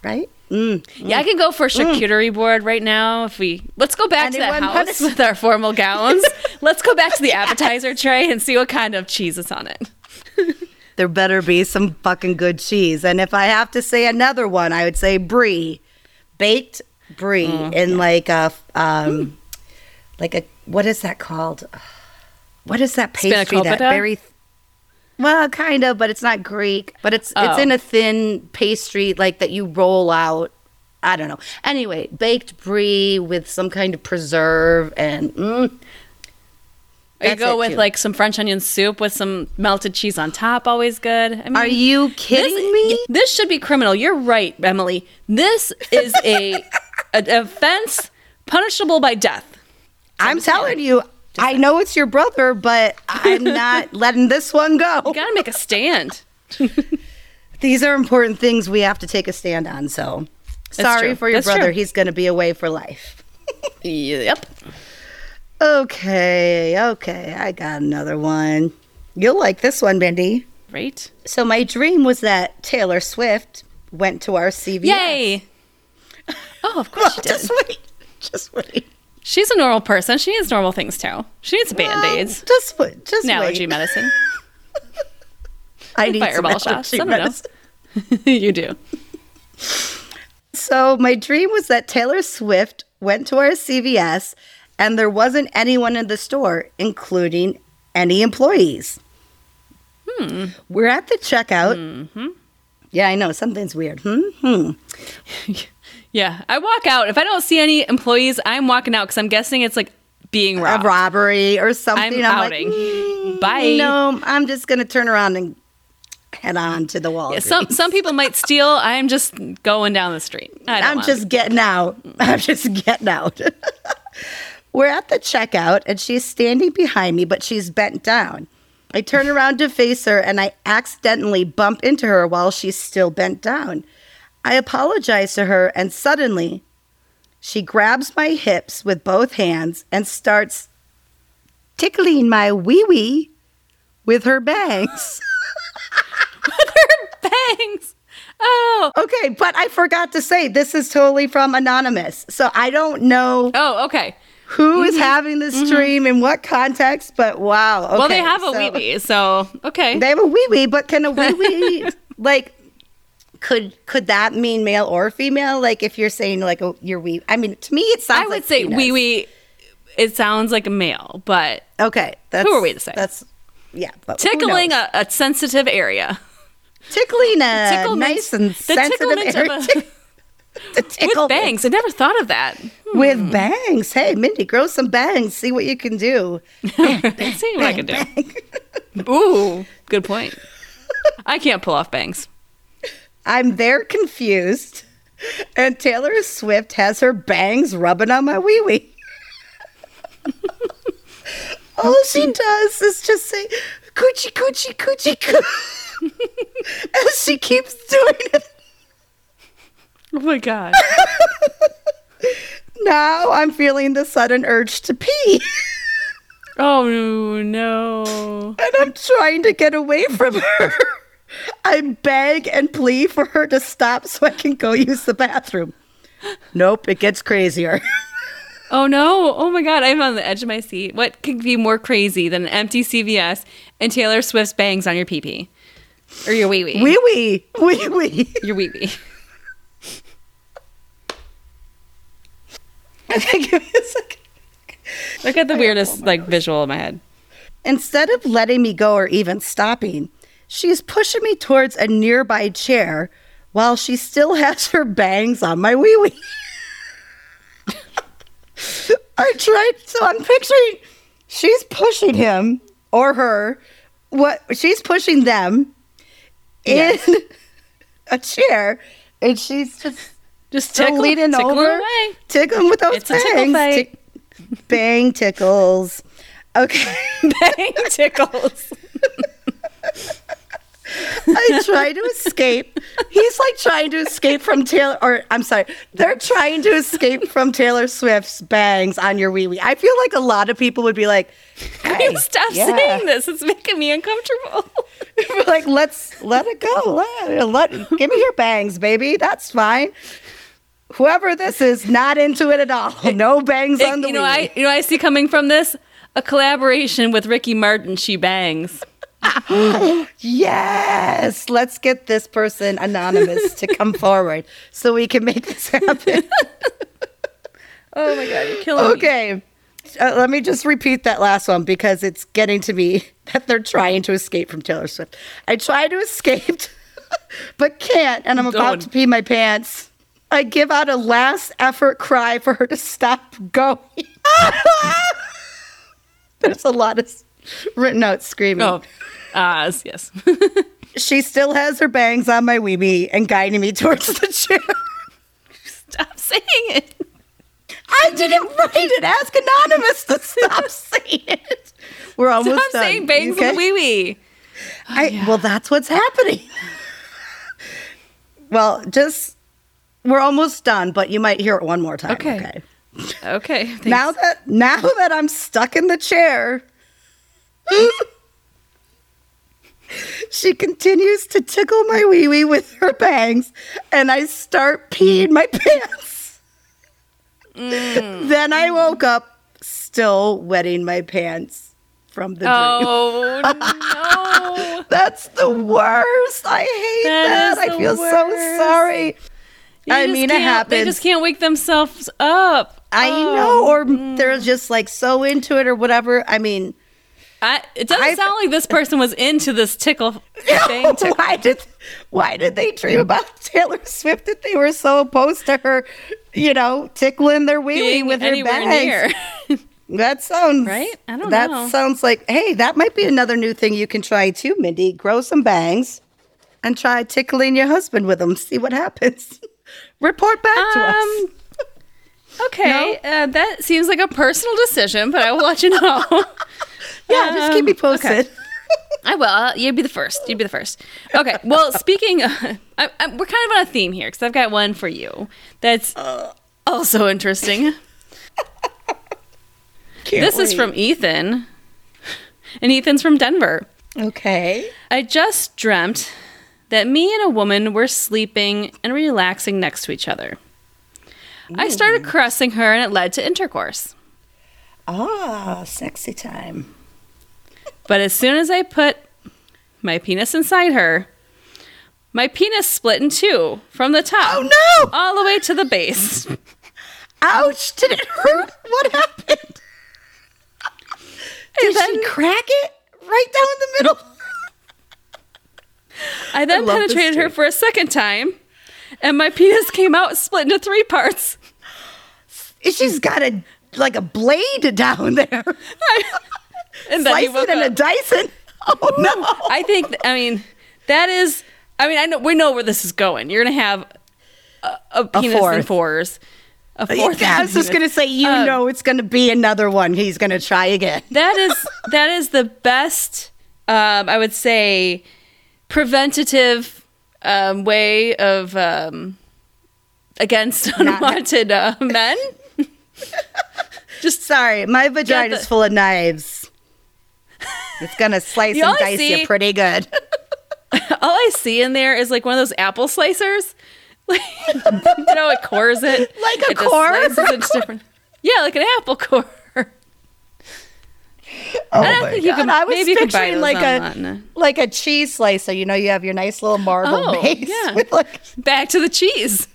right? Mm. Yeah, I can go for a charcuterie board right now. If we let's go back to Anyone that house with our formal <laughs> gowns. <laughs> let's go back to the appetizer tray and see what kind of cheese is on it. There better be some fucking good cheese. And if I have to say another one, I would say brie, baked brie Mm, in like a um, like a what is that called? What is that pastry that very well, kind of, but it's not Greek. But it's it's Oh. in a thin pastry like that you roll out. I don't know. Anyway, baked brie with some kind of preserve and mm, Or you go it, with too. like some French onion soup with some melted cheese on top. Always good. I mean, are you kidding this, me? This should be criminal. You're right, Emily. This is a <laughs> an offense punishable by death. I'm telling you, I know it's your brother, but I'm <laughs> not letting this one go. You gotta make a stand. <laughs> These are important things we have to take a stand on. So, sorry true. for your That's brother. true. He's going to be away for life. yep. Okay, okay. I got another one. You'll like this one, Mindy. Right. So, my dream was that Taylor Swift went to our CVS. Yay. <laughs> Oh, of course she did. Just wait. Just wait. She's a normal person. She needs normal things too. She needs band aids, Um, just wait. Just <laughs> and allergy wait. medicine. I need fireball shots. I don't know. <laughs> you do. So my dream was that Taylor Swift went to our CVS and there wasn't anyone in the store, including any employees. Hmm. We're at the checkout. Mm-hmm. Yeah, I know something's weird. Hmm. Hmm. <laughs> Yeah, I walk out. If I don't see any employees, I'm walking out because I'm guessing it's like being A robbed. robbery or something. I'm like, outing. "Mm, Bye." No, I'm just gonna turn around and head on to the wall. Yeah, some some people might steal. I'm just going down the street. I don't I'm want- just getting out. <laughs> I'm just getting out. <laughs> We're at the checkout and she's standing behind me, but she's bent down. I turn around to face her and I accidentally bump into her while she's still bent down. I apologize to her and suddenly she grabs my hips with both hands and starts tickling my wee wee with her bangs. <laughs> With her bangs. Oh, okay, but I forgot to say this is totally from Anonymous. So I don't know oh, okay. Who is mm-hmm. having this mm-hmm. dream in what context, but wow. Okay, well, they have a so- wee wee, so okay. They have a wee wee, but can a wee wee <laughs> like could could that mean male or female? Like if you're saying like oh, a, your wee, I mean to me it sounds. Like I would like say wee wee. It sounds like a male, but Okay, that's Who are we to say? That's yeah, but tickling a, a sensitive area. tickling a Ticklement- nice and the sensitive area. of a- The <laughs> tickle With bangs. I never thought of that. with hmm. bangs. Hey, Mindy, grow some bangs. See what you can do. Let's <laughs> see what I can do. <laughs> Ooh, good point. I can't pull off bangs. I'm there confused, and Taylor Swift has her bangs rubbing on my wee wee. All she does is just say, coochie, coochie, coochie, coo. and she keeps doing it. <laughs> Oh my god. <laughs> Now I'm feeling the sudden urge to pee. <laughs> Oh no. and I'm trying to get away from her. I beg and plead for her to stop so I can go use the bathroom. Nope, it gets crazier. Oh no. Oh my god, I'm on the edge of my seat. What could be more crazy than an empty CVS and Taylor Swift's bangs on your pee pee? Or your wee wee. Wee wee, wee wee. Your wee wee. Okay, give me a second. I got the weirdest like visual in my head. Instead of letting me go or even stopping, she's pushing me towards a nearby chair while she still has her bangs on my wee wee. <laughs> I tried, so I'm picturing she's pushing him or her. What she's pushing them Yes. in <laughs> a chair, and she's just Just tickle, leaning tickle over, away. tickling with those It's tickle bangs. fight. Tick- bang tickles. Okay. <laughs> Bang tickles. <laughs> I try to escape. He's like trying to escape from Taylor, or I'm sorry, they're trying to escape from Taylor Swift's bangs on your wee wee. I feel like a lot of people would be like, hey, Stop yeah. saying this. It's making me uncomfortable. <laughs> like, let's let it go. Let, let, give me your bangs, baby. That's fine. Whoever this is, not into it at all. No bangs on the you know, wee. I you know I see coming from this a collaboration with Ricky Martin. She bangs. <laughs> Yes, let's get this person anonymous to come <laughs> forward so we can make this happen. <laughs> Oh my god, you're killing me. Okay. Uh, let me just repeat that last one because it's getting to me that they're trying to escape from Taylor Swift. I try to escape, but can't, and I'm about Don't. to pee my pants. I give out a last effort cry for her to stop going. There's a lot of <laughs> written out screaming. Oh, ah, yes. <laughs> She still has her bangs on my weebie and guiding me towards the chair. Stop saying it. I didn't write it. Ask Anonymous to stop saying it. We're almost Stop done. saying bangs okay? on the wee wee. I, Well, that's what's happening. <laughs> well, just we're almost done, but you might hear it one more time. Okay. Okay. Okay. thanks. Now that now that I'm stuck in the chair, <laughs> she continues to tickle my wee wee with her bangs, and I start peeing my <laughs> pants. Mm. Then I woke up still wetting my pants from the dream. Oh <laughs> no. That's the worst. I hate That that. I feel so sorry. You I mean, it can't- They just can't wake themselves up. I Oh. know, or they're just like so into it or whatever. I mean, I, it doesn't I've- sound like this person was into this tickle <laughs> thing. tickle. why did why did they dream about <laughs> Taylor Swift that they were so opposed to her, you know, tickling their wee wee being with her near. <laughs> That sounds Right? I don't that know. sounds like hey, that might be another new thing you can try too, Mindy. Grow some bangs and try tickling your husband with them. See what happens. Report back to us. Um, okay, uh, that seems like a personal decision, but I will let you know. Yeah, just keep me um, posted. <laughs> I will. Uh, You'd be the first. You'd be the first. Okay. Well, speaking, of, <laughs> I, I, we're kind of on a theme here because I've got one for you that's also interesting. <laughs> This is from Ethan, and Ethan's from Denver. Okay. I just dreamt that me and a woman were sleeping and relaxing next to each other. I started caressing her, and it led to intercourse. Ah, sexy time. But as soon as I put my penis inside her, my penis split in two from the top Oh no! all the way to the base. <laughs> Ouch! Did it hurt? What happened? Did then- she crack it right down the middle? I then this penetrated her for a second time, and my penis came out split into three parts. She's got a like a blade down there. <laughs> And then he Slice it in a. Dyson. <laughs> Oh no! I think, I mean, that is, I mean, I know we know where this is going. You're gonna have a, a penis fourth. and fours, a fourth. I was just gonna say, you Um, know, it's gonna be another one. He's gonna try again. <laughs> that is that is the best um, I would say preventative um, way of um, against unwanted uh, men. <laughs> Just sorry, my vagina is full of knives. It's gonna slice and dice see- you pretty good. <laughs> All I see in there is like one of those apple slicers. <laughs> Like, you know, it cores it. Like a it core? slices it <laughs> different. Yeah, like an apple core. Oh I don't think you can. I was maybe picturing like a like a cheese slicer. You know, you have your nice little marble Oh, base yeah. with like Back to the cheese.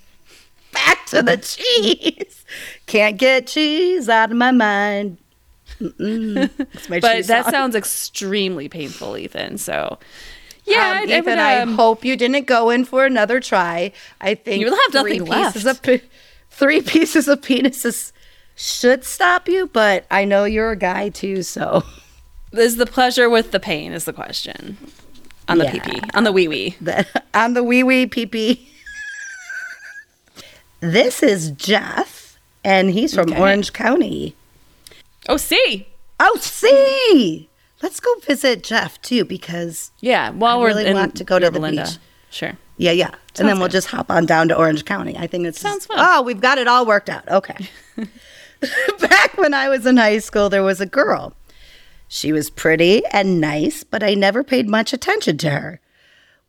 back to the cheese. Can't get cheese out of my mind. My <laughs> But that song. sounds extremely painful, Ethan. So, yeah, um, I- I Ethan, would, I um, hope you didn't go in for another try. I think You'll have three nothing pieces left. of pe- three pieces of penises should stop you, but I know you're a guy too, so is the pleasure with the pain is the question on the Yeah. pee on the wee wee. that on the wee wee pee pee. this is Jeff, and he's from Okay. Orange County. Oh, see, Oh, see, let's go visit Jeff too because yeah. While I we're really in want to go to the Linda. beach. sure. Yeah, yeah. and then Sounds we'll good. just hop on down to Orange County. I think it Sounds fun. Oh, we've got it all worked out. Okay. <laughs> <laughs> Back when I was in high school, there was a girl. She was pretty and nice, but I never paid much attention to her.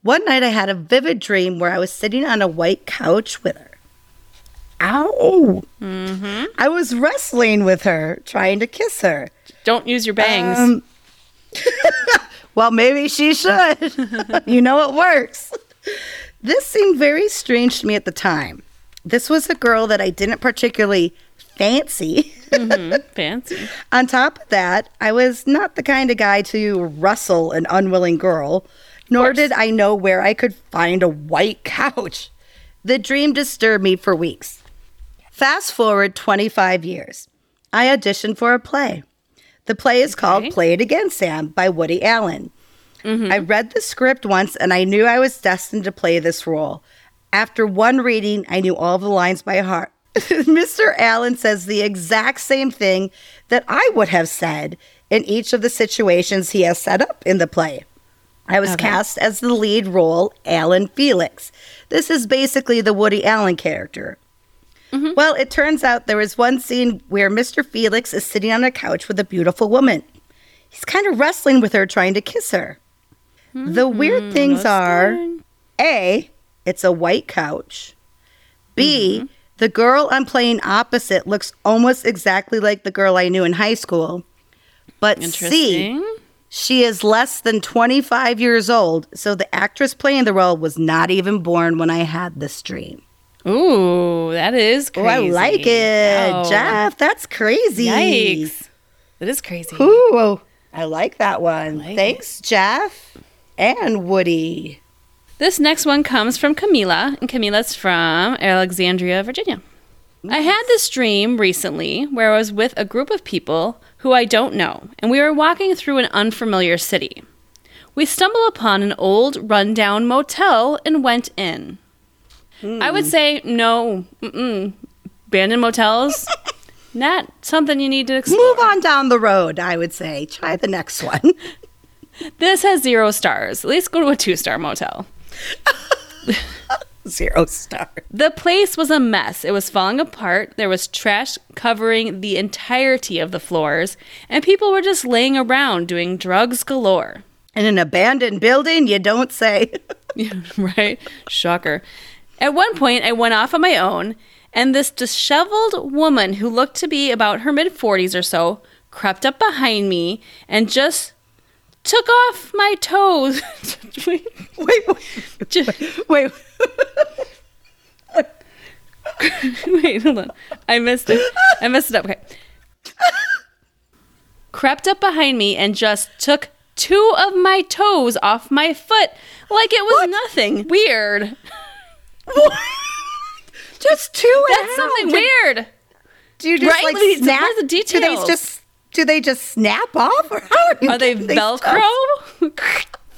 One night I had a vivid dream where I was sitting on a white couch with her. Ow! Mm-hmm. I was wrestling with her, trying to kiss her. Don't use your bangs. Um, <laughs> well, maybe she should. you know it works. This seemed very strange to me at the time. This was a girl that I didn't particularly fancy. Mhm. <laughs> Fancy. On top of that, I was not the kind of guy to rustle an unwilling girl, nor did I know where I could find a white <laughs> couch. The dream disturbed me for weeks. Fast forward 25 years. I auditioned for a play. The play is called Play It Again, Sam by Woody Allen. Mm-hmm. I read the script once and I knew I was destined to play this role. After one reading, I knew all the lines by heart. <laughs> Mr. Allen says the exact same thing that I would have said in each of the situations he has set up in the play. I was Okay. cast as the lead role, Alan Felix. This is basically the Woody Allen character. Mm-hmm. Well, it turns out there was one scene where Mr. Felix is sitting on a couch with a beautiful woman. He's kind of wrestling with her, trying to kiss her. The mm-hmm. weird things are A, it's a white couch. B, mm-hmm. the girl I'm playing opposite looks almost exactly like the girl I knew in high school. But C, she is less than 25 years old, so the actress playing the role was not even born when I had this dream. Ooh, that is Oh. I like it. Oh, Jeff, that's crazy. Yikes. That is crazy. Ooh, oh, I like that one. like Thanks, Jeff and Woody. This next one comes from Camila, and Camila's from Alexandria, Virginia. I had this dream recently where I was with a group of people who I don't know, and we were walking through an unfamiliar city. We stumble upon an old, rundown motel and went in. I would say no, mm-mm. abandoned motels, <laughs> not something you need to explore. Move on down the road, I would say. Try the next one. <laughs> This has zero stars. At least go to a two star motel. <laughs> Zero star. The place was a mess. It was falling apart. There was trash covering the entirety of the floors, and people were just laying around doing drugs galore. In an abandoned building, you don't say. Right? Shocker. At one point, I went off on my own, and this disheveled woman who looked to be about her mid 40s or so crept up behind me and just took off my toes. <laughs> wait, wait, Ju- wait. Wait, hold on. I missed it. I messed it up. Okay. Crept up behind me and just took two of my toes off my foot like it was nothing. Weird. <laughs> Just two. That's something Did- weird. Do you just Right? like is- snap? the Do they just do they just snap off, or how are, <laughs> Are they Velcro?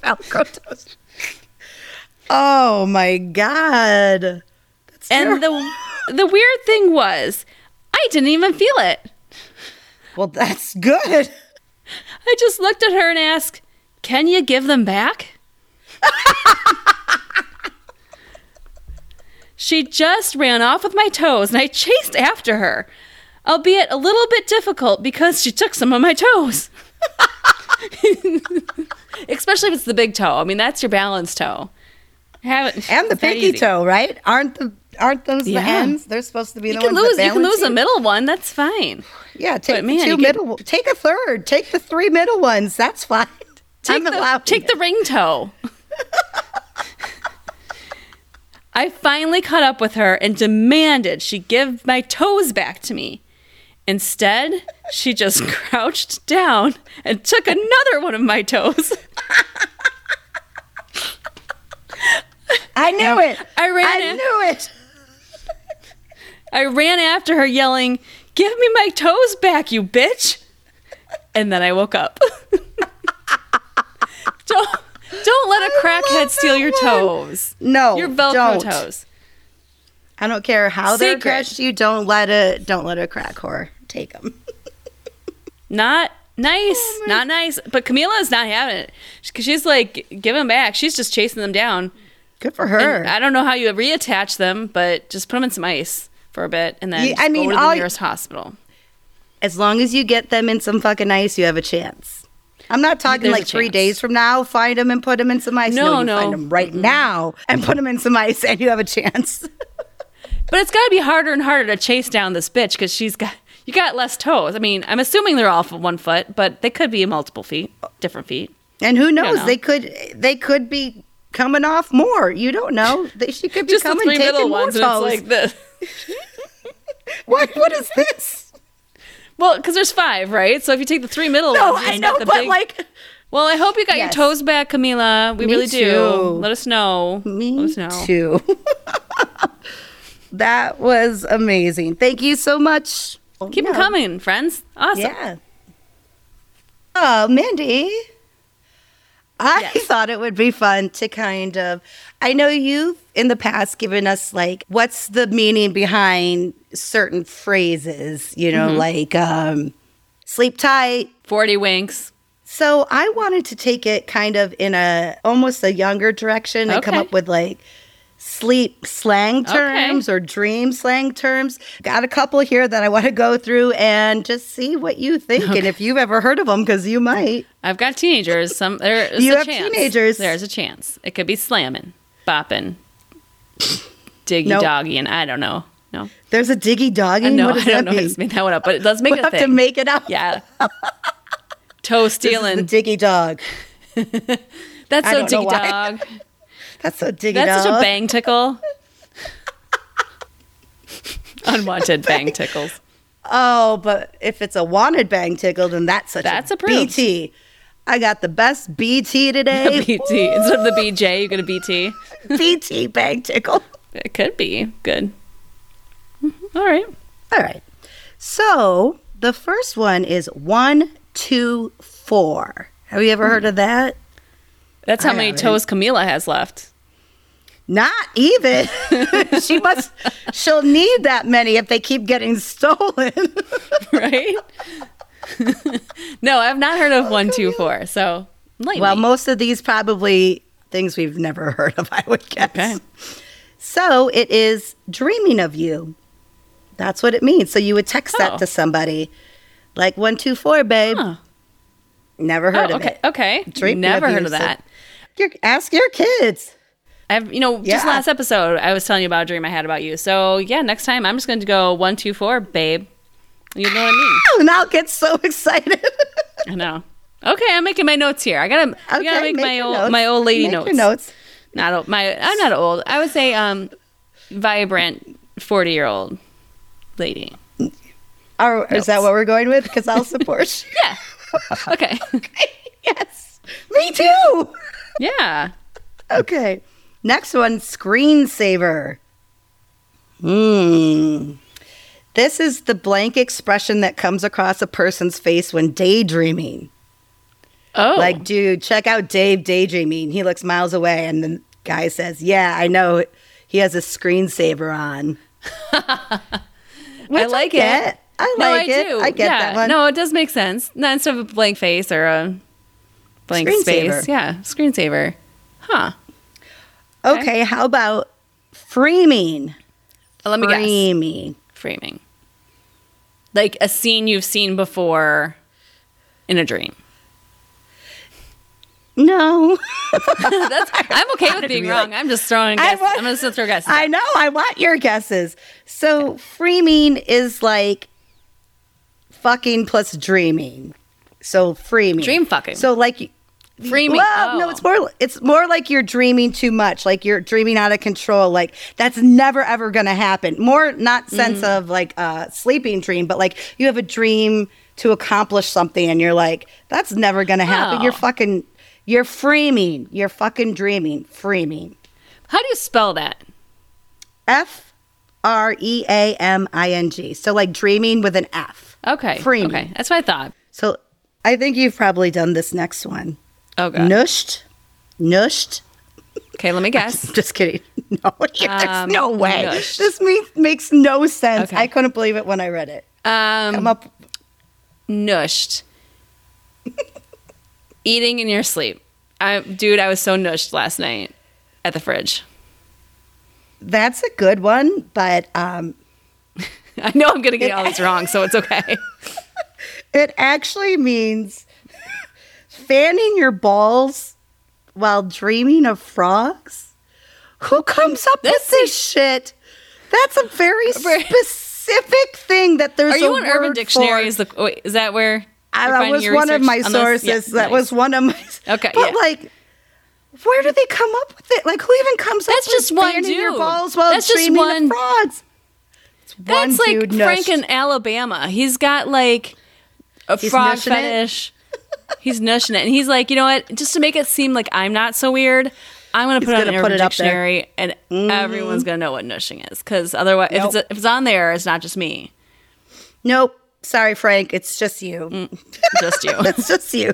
Velcro toes. Oh my god! That's and terrible. the <laughs> the weird thing was, I didn't even feel it. well, that's good. I just looked at her and asked, "Can you give them back?" <laughs> she just ran off with my toes and I chased after her, albeit a little bit difficult because she took some of my toes. <laughs> Especially if it's the big toe. I mean, that's your balance toe. Have it, And the pinky easy. toe, right? Aren't the aren't those Yeah. the ends? They're supposed to be You the can ones lose. You can lose a middle one. That's fine. Yeah, take But man, two you middle. Take a third. Take the three middle ones. That's fine. <laughs> Take I'm the take it. the ring toe. <laughs> I finally caught up with her and demanded she give my toes back to me. Instead, she just <laughs> crouched down and took another one of my toes. I knew it. I ran I knew it. I ran after her yelling, "Give me my toes back, you bitch!" And then I woke up. <laughs> don't don't let a crackhead steal your toes. No, Your Velcro don't. toes. I don't care how they're Sacred. you. Don't let a don't let a crack whore take them. <laughs> Not nice. Oh not nice. But Camila is not having it. Because she's like, give them back. She's just chasing them down. Good for And her. I don't know how you reattach them, but just put them in some ice for a bit and then Yeah, I mean, go to the nearest hospital. as long as you get them in some fucking ice, you have a chance. I'm not talking There's like three days from now. Find them and put them in some ice. No, you no. Find them right now and put them in some ice, and you have a chance. <laughs> But it's got to be harder and harder to chase down this bitch because she's got you got less toes. I mean, I'm assuming they're all for one foot, but they could be multiple feet, different feet. And who knows? know. They could they could be coming off more. You don't know. They, she could be Just the coming three taking more ones, and toes. it's like this. <laughs> what? What is this? Well, because there's five, right? So if you take the three middle No, ones, I know, the but big- like Well, I hope you got Yes. your toes back, Camila. We Me really do. Let us know. me Let us know. too. <laughs> that was amazing. Thank you so much. Keep them coming, friends. Awesome. Yeah. Oh, Mindy. I Yes. <laughs> thought it would be fun to kind of. I know you've in the past given us like what's the meaning behind certain phrases, you know, like um, sleep tight. 40 winks. So I wanted to take it kind of in a almost a younger direction and come up with like sleep slang Okay. terms or dream slang terms. Got a couple here that I want to go through and just see what you think and if you've ever heard of them because you might. I've got teenagers. Some there's You a have chance. teenagers. There's a chance. It could be slamming, bopping, diggy Nope. doggy, and I don't know. No, There's a diggy doggy. I know. What I don't that know. how mean? to make that one up, but it does make We'll a have thing. to make it up. yeah. <laughs> Toe stealing. the diggy dog. <laughs> That's so diggy dog. <laughs> That's a diggy That's such a bang tickle. <laughs> Unwanted bang tickles. Oh, but if it's a wanted bang tickle, then that's such That's a approved. BT. I got the best BT today. BT instead of the BJ, you get a BT. <laughs> BT bang tickle. It could be good. Mhm. All right. All right. So the first one is one, two, four. Have you ever heard of that? That's how I many haven't. toes Camila has left. Not even. <laughs> she must. She'll need that many if they keep getting stolen. <laughs> right? <laughs> no, I've not heard of one, two, four. So, enlighten well, most of these probably things we've never heard of. I would guess. Okay. So it is dreaming of you. That's what it means. So you would text Oh. that to somebody, like one, two, four, babe. Huh. Never heard Oh, of okay. it. Okay. Dreaming Never of heard you, of so- that. Your, ask your kids. I've, you know, just last episode, I was telling you about a dream I had about you. So, yeah, next time I'm just going to go one, two, four, babe. You know what I mean? And I'll get so <laughs> excited. I know. Okay, I'm making my notes here. I gotta, I gotta make, my old, notes. my old lady Make notes. Notes. Not old, my. I'm not old. I would say, um, vibrant, forty year old lady. Or is that what we're going with? Because I'll support. <laughs> Yeah. <laughs> Okay. yes. Me too. yeah. Okay. Next one, screensaver. Hmm. This is the blank expression that comes across a person's face when daydreaming. Oh. Like, dude, check out Dave daydreaming. He looks miles away, and the guy says, "Yeah, I know." He has a screensaver on. <laughs> Which like get. it. I no, like I it. do. I get yeah. that one. No, it does make sense. Not instead of a blank face or a blank Screensaver. space. Yeah, screensaver. Huh. Okay, how about freaming? Uh, Let me guess. Freaming. Freaming. Like a scene you've seen before in a dream. No. <laughs> That's I'm okay <laughs> with being wrong. like- I'm just throwing guesses. wa- I'm just gonna throw guesses. I know. I want your guesses. So freaming is like fucking plus dreaming. So freaming. Dream fucking. So like Freaming. Well, no, Oh. it's more it's more like you're dreaming too much, like you're dreaming out of control. Like that's never ever going to happen. More not sense Mm. of like a sleeping dream, but like you have a dream to accomplish something and you're like that's never going to happen. Oh. You're fucking you're freaming. You're fucking dreaming. Freaming. How do you spell that? F R E A M I N G. So like dreaming with an F. Okay. Freaming. Okay. That's what I thought. So I think you've probably done this next one. Oh god. Nushed. Nushed. Okay, let me guess. Just kidding. <laughs> No, there's Um, no way. nushed. This me- makes no sense. Okay. I couldn't believe it when I read it. Um Come up. nushed. <laughs> Eating in your sleep. I dude, I was so nushed last night at the fridge. That's a good one, but um, <laughs> I know I'm gonna get all this wrong, so it's okay. it actually means fanning your balls while dreaming of frogs. Who comes up with That's- this shit? That's a very <laughs> specific thing that there's Are you a on Urban Dictionary? for. Is the wait, is that where I, that was one of my sources. Yeah, that nice. was one of my. Okay, but yeah. like, where do they come up with it? Like, who even comes That's up with just one fanning your balls while That's just one- of one That's like Frank in Alabama. He's got like a He's frog nushing it? He's nushing it, and he's like, you know what? Just to make it seem like I'm not so weird, I'm gonna put it on gonna put it up there. Dictionary, and everyone's gonna know what nushing is. Because otherwise, if, Nope. it's if it's on there, it's not just me, Nope. Sorry, Frank. It's just you. Mm. just you. <laughs> it's just you.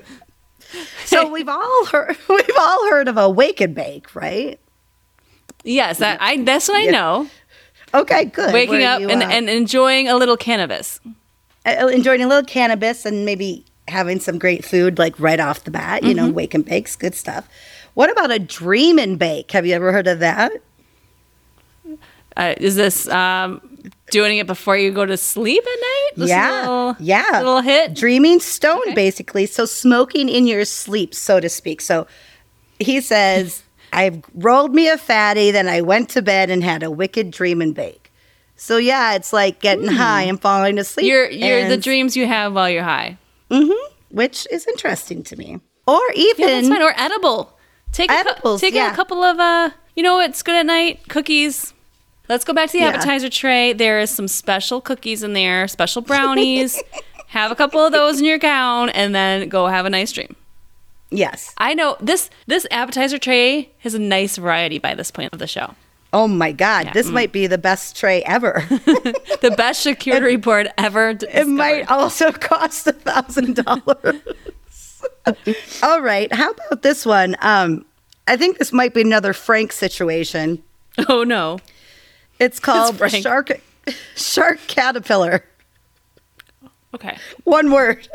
So <laughs> we've all heard <laughs> we've all heard of a wake and bake, right? yes, that I. That's what I Yeah. know. Okay, good. Waking up you, and, uh, and enjoying a little cannabis. uh, enjoying a little cannabis and maybe having some great food like right off the bat. You Mm-hmm. know, wake and bakes, good stuff. What about a dream and bake? Have you ever heard of that? Uh, is this um, doing it before you go to sleep at night? A yeah, little- yeah. little hit. Dreaming stone, Okay. basically. So smoking in your sleep, so to speak. So he says, <laughs> "I rolled me a fatty, then I went to bed and had a wicked dream and bake." So yeah, it's like getting high and falling asleep. You're, you're the dreams you have while you're high. Mhm, which is interesting to me. Or even Yeah. Or edible. Take a, cou- take yeah. a couple of uh. You know what's good at night? Cookies. Let's go back to the Yeah. appetizer tray. There is some special cookies in there, special brownies. <laughs> have a couple of those in your gown, and then go have a nice dream. yes. I know this this appetizer tray has a nice variety by this point of the show. Oh my God, Yeah, this mm. might be the best tray ever. <laughs> The best charcuterie board ever. d- it might also <laughs> cost a thousand dollars. All right, how about this one? Um, I think this might be another Frank situation. Oh no. It's called Frank. shark shark caterpillar. Okay. One word.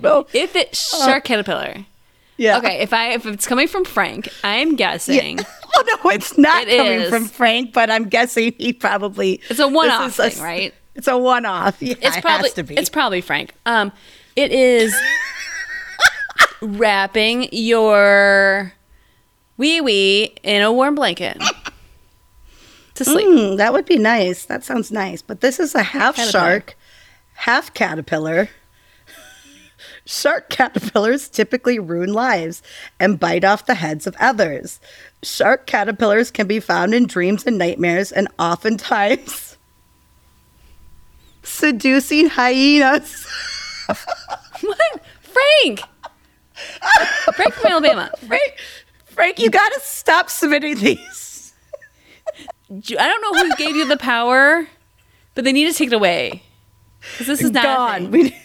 no. If it shark caterpillar. Yeah. Okay. If I if it's coming from Frank, I'm guessing. Yeah. <laughs> Oh no, it's not It coming is. from Frank, but I'm guessing he probably. It's a one-off thing, right? It's a one-off. Yeah, It's it probably has to be. it's probably Frank. Um, it is <laughs> wrapping your wee wee in a warm blanket to sleep. Mm, that would be nice. That sounds nice. But this is a half Caterpillar. shark, half caterpillar. Shark <laughs> caterpillars typically ruin lives and bite off the heads of others. Shark caterpillars can be found in dreams and nightmares and oftentimes <laughs> seducing hyenas. <laughs> What? Frank. Frank from Alabama. Frank, Frank, you gotta stop submitting these. I don't know who gave you the power, but they need to take it away because this is not a Gone. thing. We,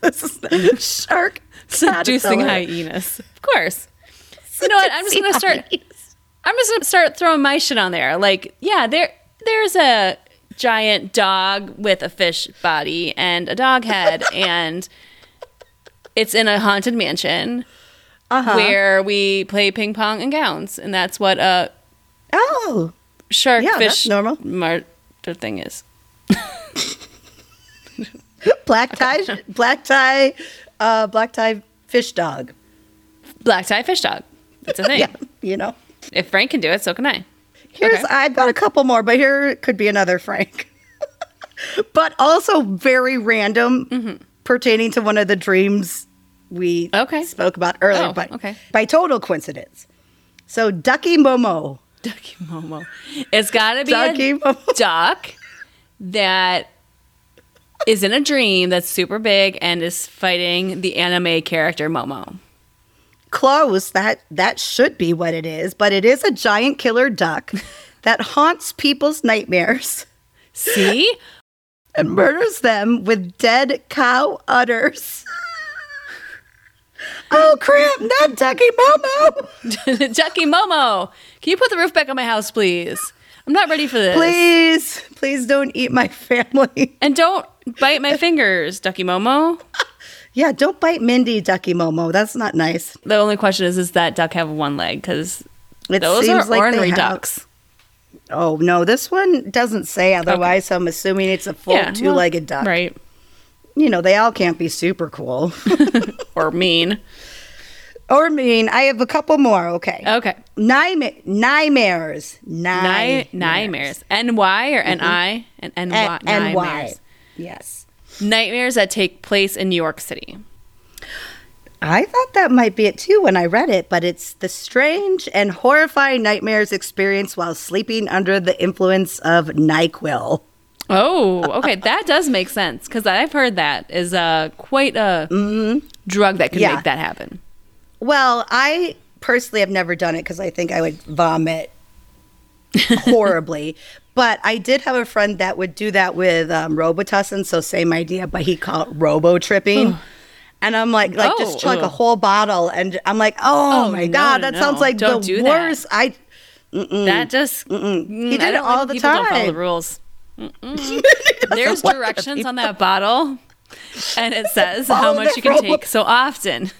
this is shark seducing hyenas. Of course. You know what? I'm just gonna start. I'm just gonna start throwing my shit on there. Like, yeah, there there's a giant dog with a fish body and a dog head, <laughs> and it's in a haunted mansion. Uh-huh. where we play ping pong in gowns, and that's what a Oh, shark Yeah, that's fish normal. martyr thing is. <laughs> <laughs> black tie, black tie, uh, black tie fish dog. Black tie fish dog. That's a <laughs> thing. Yeah, you know. If Frank can do it, so can I. Here's Okay. I've got a couple more, but here could be another Frank. <laughs> but also very random, Mm-hmm. pertaining to one of the dreams we Okay. spoke about earlier. Oh, but okay. by total coincidence. So Ducky Momo, Ducky Momo. It's got to be Ducky a Momo. duck that is in a dream that's super big and is fighting the anime character Momo. close. That that should be what it is, but it is a giant killer duck <laughs> that haunts people's nightmares See? <laughs> and murders them with dead cow udders. <laughs> oh crap! Not Ducky Momo. Ducky Momo. Can you put the roof back on my house, please? I'm not ready for this. Please, please don't eat my family. And don't bite my fingers, Ducky Momo. <laughs> Yeah, don't bite Mindy, Ducky Momo. That's not nice. The only question is, does that duck have one leg? Because It those seems are like ornery have- ducks. Oh no, this one doesn't say otherwise. So I'm assuming it's a full well, two-legged duck. Right. You know, they all can't be super cool <laughs> <laughs> Or mean. or mean. I have a couple more. Okay. Okay. Nightma- nightmares. Ni- Nightmares. nightmares. N-Y or N-I? And N-Y. And, and why? Yes. Nightmares that take place in New York City. I thought that might be it too when I read it, but it's the strange and horrifying nightmares experienced while sleeping under the influence of NyQuil. Oh, okay. <laughs> that does make sense because I've heard that is uh, quite a drug that can Yeah. make that happen. Well, I personally have never done it because I think I would vomit <laughs> horribly. But I did have a friend that would do that with um, Robitussin, so same idea, but he called it robo tripping. And I'm like, like Oh, just chug a whole bottle, and I'm like, oh, Oh, my no, god, no, that sounds like Don't the do that. worst. I That just mm, He did I it all the people Don't follow the rules. <laughs> There's directions on that bottle, and it says how much you can rules. take so often.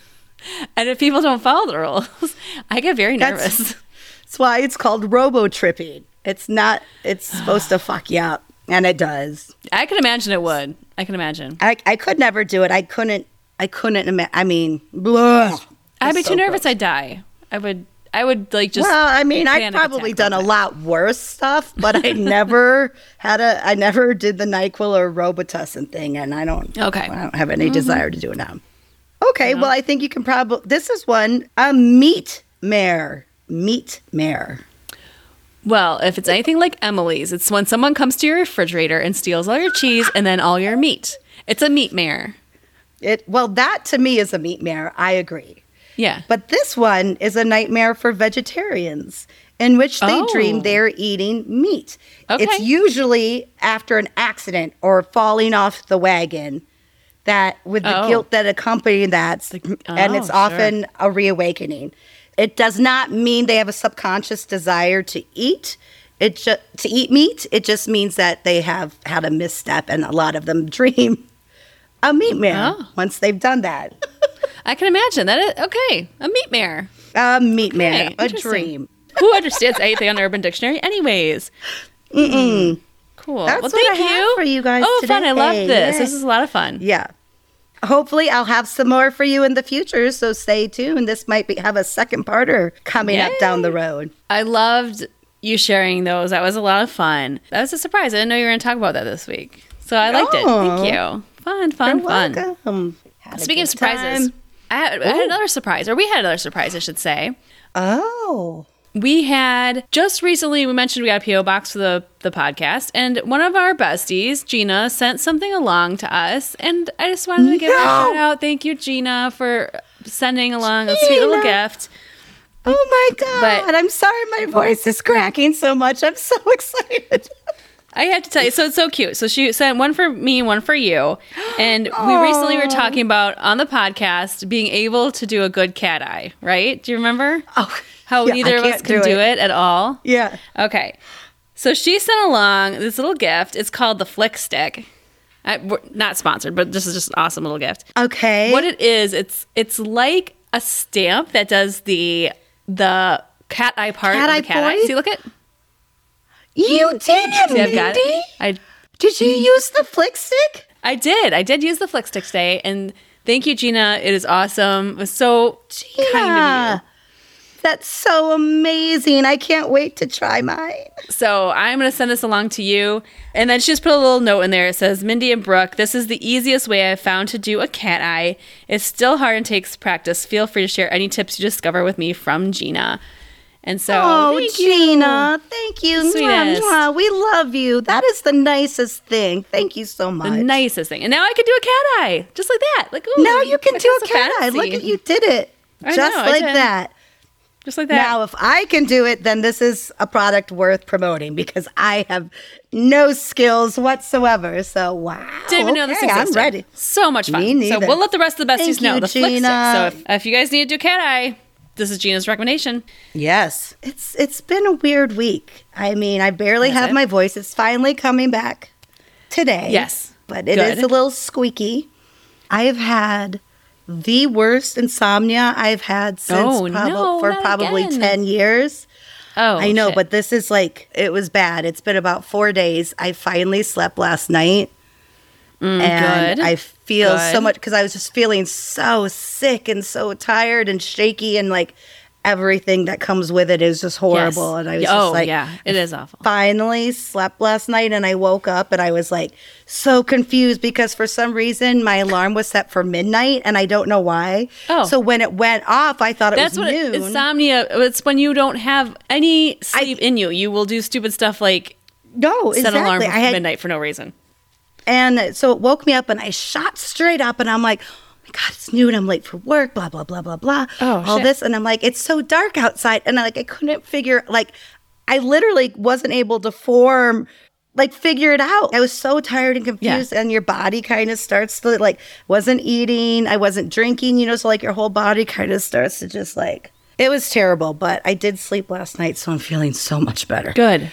And if people don't follow the rules, <laughs> I get very That's- nervous. <laughs> That's why it's called robo tripping. It's not. It's supposed to fuck you up, and it does. I can imagine it would. I can imagine. I I could never do it. I couldn't. I couldn't. Ima- I mean. I'd be It's too nervous. gross. I'd die. I would. I would like just. well, I mean, I've probably done a lot worse stuff, but I <laughs> never had a. I never did the Nyquil or Robitussin thing, and I don't. Okay. Mm-hmm. I don't have any desire to do it now. Okay, well, I think you can probably. This is one a meat mare. Meat mare. Well, if it's anything like Emily's, it's when someone comes to your refrigerator and steals all your cheese and then all your meat. It's a meat mare. It well, that to me is a meat mare. I agree. Yeah. But this one is a nightmare for vegetarians in which they Oh. dream they're eating meat. Okay. It's usually after an accident or falling off the wagon that with the Oh. guilt that accompanies that and oh, it's sure. often a reawakening. It does not mean they have a subconscious desire to eat. It ju- to eat meat. It just means that they have had a misstep and a lot of them <laughs> dream a meat mare Oh. once they've done that. I can imagine that. It, okay, a meat mare. A meat mare, a dream. Who understands anything on the Urban Dictionary, anyways? Cool. That's well, what thank I have you for you guys Oh, fun! I love this. Yeah. This is a lot of fun. Yeah. Hopefully, I'll have some more for you in the future. So stay tuned. This might be have a second parter coming up down the road. I loved you sharing those. That was a lot of fun. That was a surprise. I didn't know you were going to talk about that this week. So I liked it. Oh. Thank you. Fun, fun, You're fun. welcome. Speaking of surprises. I had, I had another surprise, or we had another surprise, I should say. Oh. We had just recently, we mentioned we got a P.O. box for the, the podcast, and one of our besties, Gina, sent something along to us. And I just wanted to give her a shout out. Thank you, Gina, for sending along a sweet little gift. Oh my God. But- I'm sorry my voice is cracking so much. I'm so <laughs> excited. I have to tell you, so it's so cute. So she sent one for me, one for you. And we recently were talking about on the podcast being able to do a good cat eye, right? Do you remember? Oh, How yeah, neither of us can do it. at all. Yeah. Okay. So she sent along this little gift. It's called the Flick Stick. I, not sponsored, but this is just an awesome little gift. Okay. What it is, it's it's like a stamp that does the the cat eye part Cat eye the cat eye. See, look at You did, See, I've Mindy. got it. I Did you use the flick stick? I did. I did use the flick stick today, and thank you, Gina. It is awesome. It was so kind of Yeah. That's so amazing. I can't wait to try mine. So I'm going to send this along to you. And then she just put a little note in there. It says, Mindy and Brooke, this is the easiest way I've found to do a cat eye. It's still hard and takes practice. Feel free to share any tips you discover with me from Gina. And so, Oh, thank you. Gina, thank you. Mwah, mwah. We love you. That is the nicest thing. Thank you so much. The nicest thing. And now I can do a cat eye, just like that. Like, ooh, now you can do a cat eye. Look at you did it. I Just know, like that. Just like that. Now, if I can do it, then this is a product worth promoting because I have no skills whatsoever. So, wow. Didn't even know this Okay, existed. I'm ready. So much fun. Me So we'll let the rest of the besties Thank know you, the flick. Gina. So if, if you guys need to do cat eye, this is Gina's recommendation. Yes. It's it's been a weird week. I mean, I barely have it? my voice. It's finally coming back today. Yes. But it is Good. a little squeaky. I have had the worst insomnia I've had since Oh, prob- no, for probably again. 10 years. Oh, I know, shit. but this is like it was bad. It's been about 4 days. I finally slept last night. and Mm, good. I feel so much because I was just feeling so sick and so tired and shaky and like everything that comes with it is just horrible. Yes. And I was oh, just like, yeah, it is awful. finally slept last night and I woke up and I was like so confused because for some reason my alarm was set for midnight and I don't know why. Oh. So when it went off, I thought it That's was what noon. it, insomnia. It's when you don't have any sleep in you. You will do stupid stuff like no, set exactly. an alarm for I had midnight for no reason. And so it woke me up, and I shot straight up, and I'm like, God, it's noon. I'm late for work, blah, blah, blah, blah, blah. Oh, all shit. this. And I'm like, it's so dark outside. And I like, I couldn't figure, like, I literally wasn't able to form, like, figure it out. I was so tired and confused, and your body kind of starts to, like, wasn't eating, I wasn't drinking, you know, so, like, your whole body kind of starts to just, like, it was terrible, but I did sleep last night, so I'm feeling so much better. Good.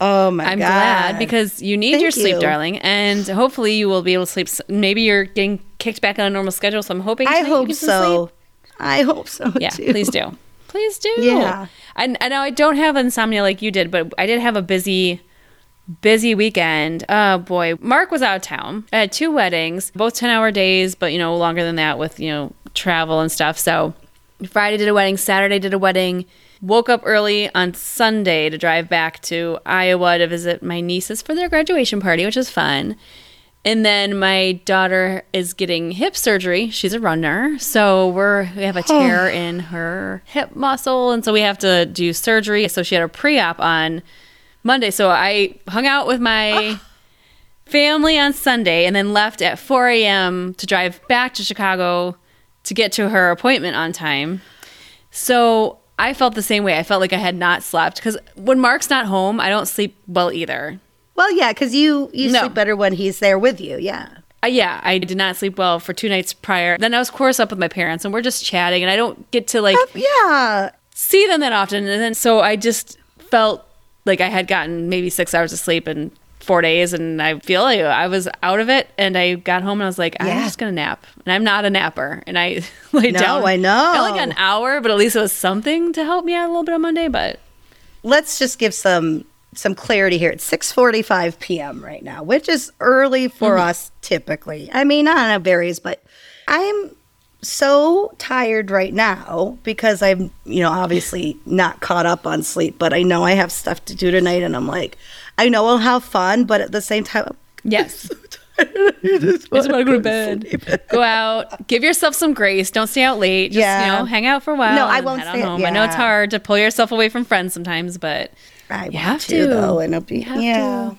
Oh my god. I'm God. glad because you need Thank your sleep, you. darling, and hopefully you will be able to sleep. Maybe you're getting kicked back on a normal schedule, so I'm hoping. I hope so. I hope so. Yeah, too. please do. Please do. Yeah. I, I know I don't have insomnia like you did, but I did have a busy, busy weekend. Oh boy, Mark was out of town. I had two weddings, both ten hour days, but you know longer than that with you know travel and stuff. So Friday did a wedding, Saturday did a wedding. Woke up early on Sunday to drive back to Iowa to visit my nieces for their graduation party, which is fun. And then my daughter is getting hip surgery. She's a runner, so we're we have a oh. tear in her hip muscle, and so we have to do surgery. So she had a pre-op on Monday. So I hung out with my ah. family on Sunday, and then left at 4 a.m. to drive back to Chicago to get to her appointment on time. So I felt the same way. I felt like I had not slept because when Mark's not home, I don't sleep well either. Well, yeah, because you you No. sleep better when he's there with you. Yeah. Uh, yeah, I did not sleep well for two nights prior. Then I was, of course, up with my parents, and we're just chatting, and I don't get to like Yeah. see them that often. And then so I just felt like I had gotten maybe six hours of sleep in four days, and I feel like I was out of it. And I got home and I was like, I'm Yeah. just gonna nap, and I'm not a napper. And I <laughs> laid No, down. I know. I got an hour, but at least it was something to help me out a little bit on Monday. But Let's just give some some clarity here. It's 6:45 p.m. right now, which is early for Mm-hmm. us typically. I mean, I don't know, it varies, but I'm so tired right now because I'm, you know, obviously not caught up on sleep, but I know I have stuff to do tonight and I'm like, I know I'll have fun, but at the same time, <laughs> yes. I just I just want to go to bed. Go out. Give yourself some grace. Don't stay out late. Just, Yeah. you know, hang out for a while. No, I won't stay- home. I know it's hard to pull yourself away from friends sometimes, but I want have to, to. though, and it'll be yeah. to.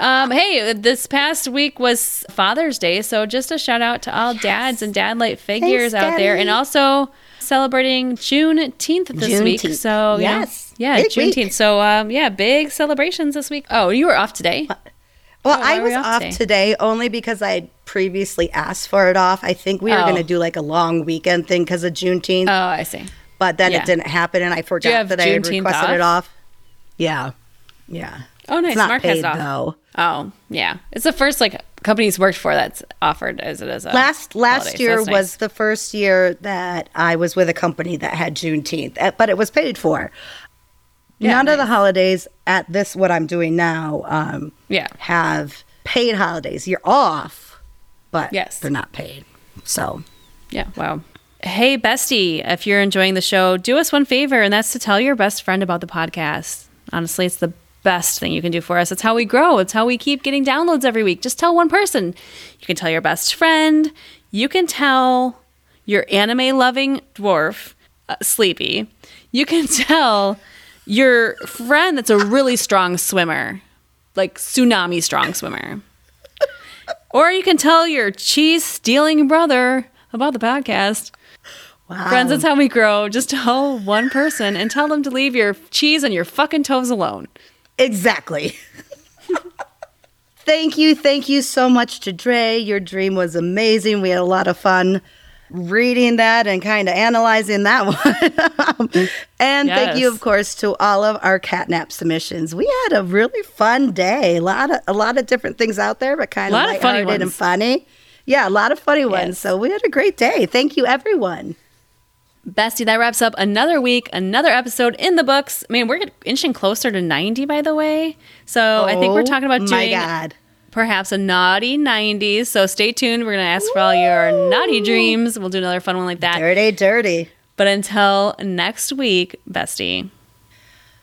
Um, hey, this past week was Father's Day, so just a shout out to all dads and dad light figures Thanks, out there, and also celebrating Juneteenth this week. So Yes. yeah, Big Juneteenth. week. So um, yeah, big celebrations this week. Oh, you were off today. Well, Oh, I was off off today? today? only because I had previously asked for it off. I think we were Oh. going to do like a long weekend thing because of Juneteenth, Oh, I see. but then yeah. it didn't happen, and I forgot that I had Juneteenth requested it off? Yeah, yeah. Oh, nice. It's not Mark paid has though. Oh, yeah. It's the first like companies worked for that's offered as it is. a last last holiday, year that's nice. was the first year that I was with a company that had Juneteenth, uh, but it was paid for. Yeah, None of the holidays at this what I'm doing now um, yeah. have paid holidays. You're off, but Yes. they're not paid. So Yeah, wow. Hey, bestie, if you're enjoying the show, do us one favor, and that's to tell your best friend about the podcast. Honestly, it's the best thing you can do for us. It's how we grow, it's how we keep getting downloads every week. Just tell one person. You can tell your best friend, you can tell your anime loving dwarf, uh, Sleepy, you can <laughs> tell your friend that's a really strong swimmer, like tsunami strong swimmer. Or you can tell your cheese stealing brother about the podcast. Wow, Friends, that's how we grow. Just tell one person and tell them to leave your cheese and your fucking toes alone. Exactly. <laughs> thank you. Thank you so much to Dre. Your dream was amazing. We had a lot of fun reading that and kind of analyzing that <laughs> one. and thank you, of course, to all of our catnap submissions. We had a really fun day. A lot of a lot of different things out there, but kind A of lot of funny lighthearted and ones. funny. Yeah, a lot of funny ones. So we had a great day. Thank you, everyone. Bestie, that wraps up another week, another episode in the books. I mean, we're inching closer to 90, by the way. So I think we're Oh talking about my doing God. perhaps a naughty 90s. So stay tuned. We're going to ask for all your naughty dreams. We'll do another fun one like that. Dirty, dirty. But until next week, bestie.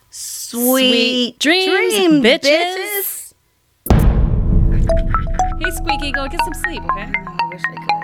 Sweet, dreams, dream, bitches. Hey, Squeaky, go get some sleep, okay? I wish I could.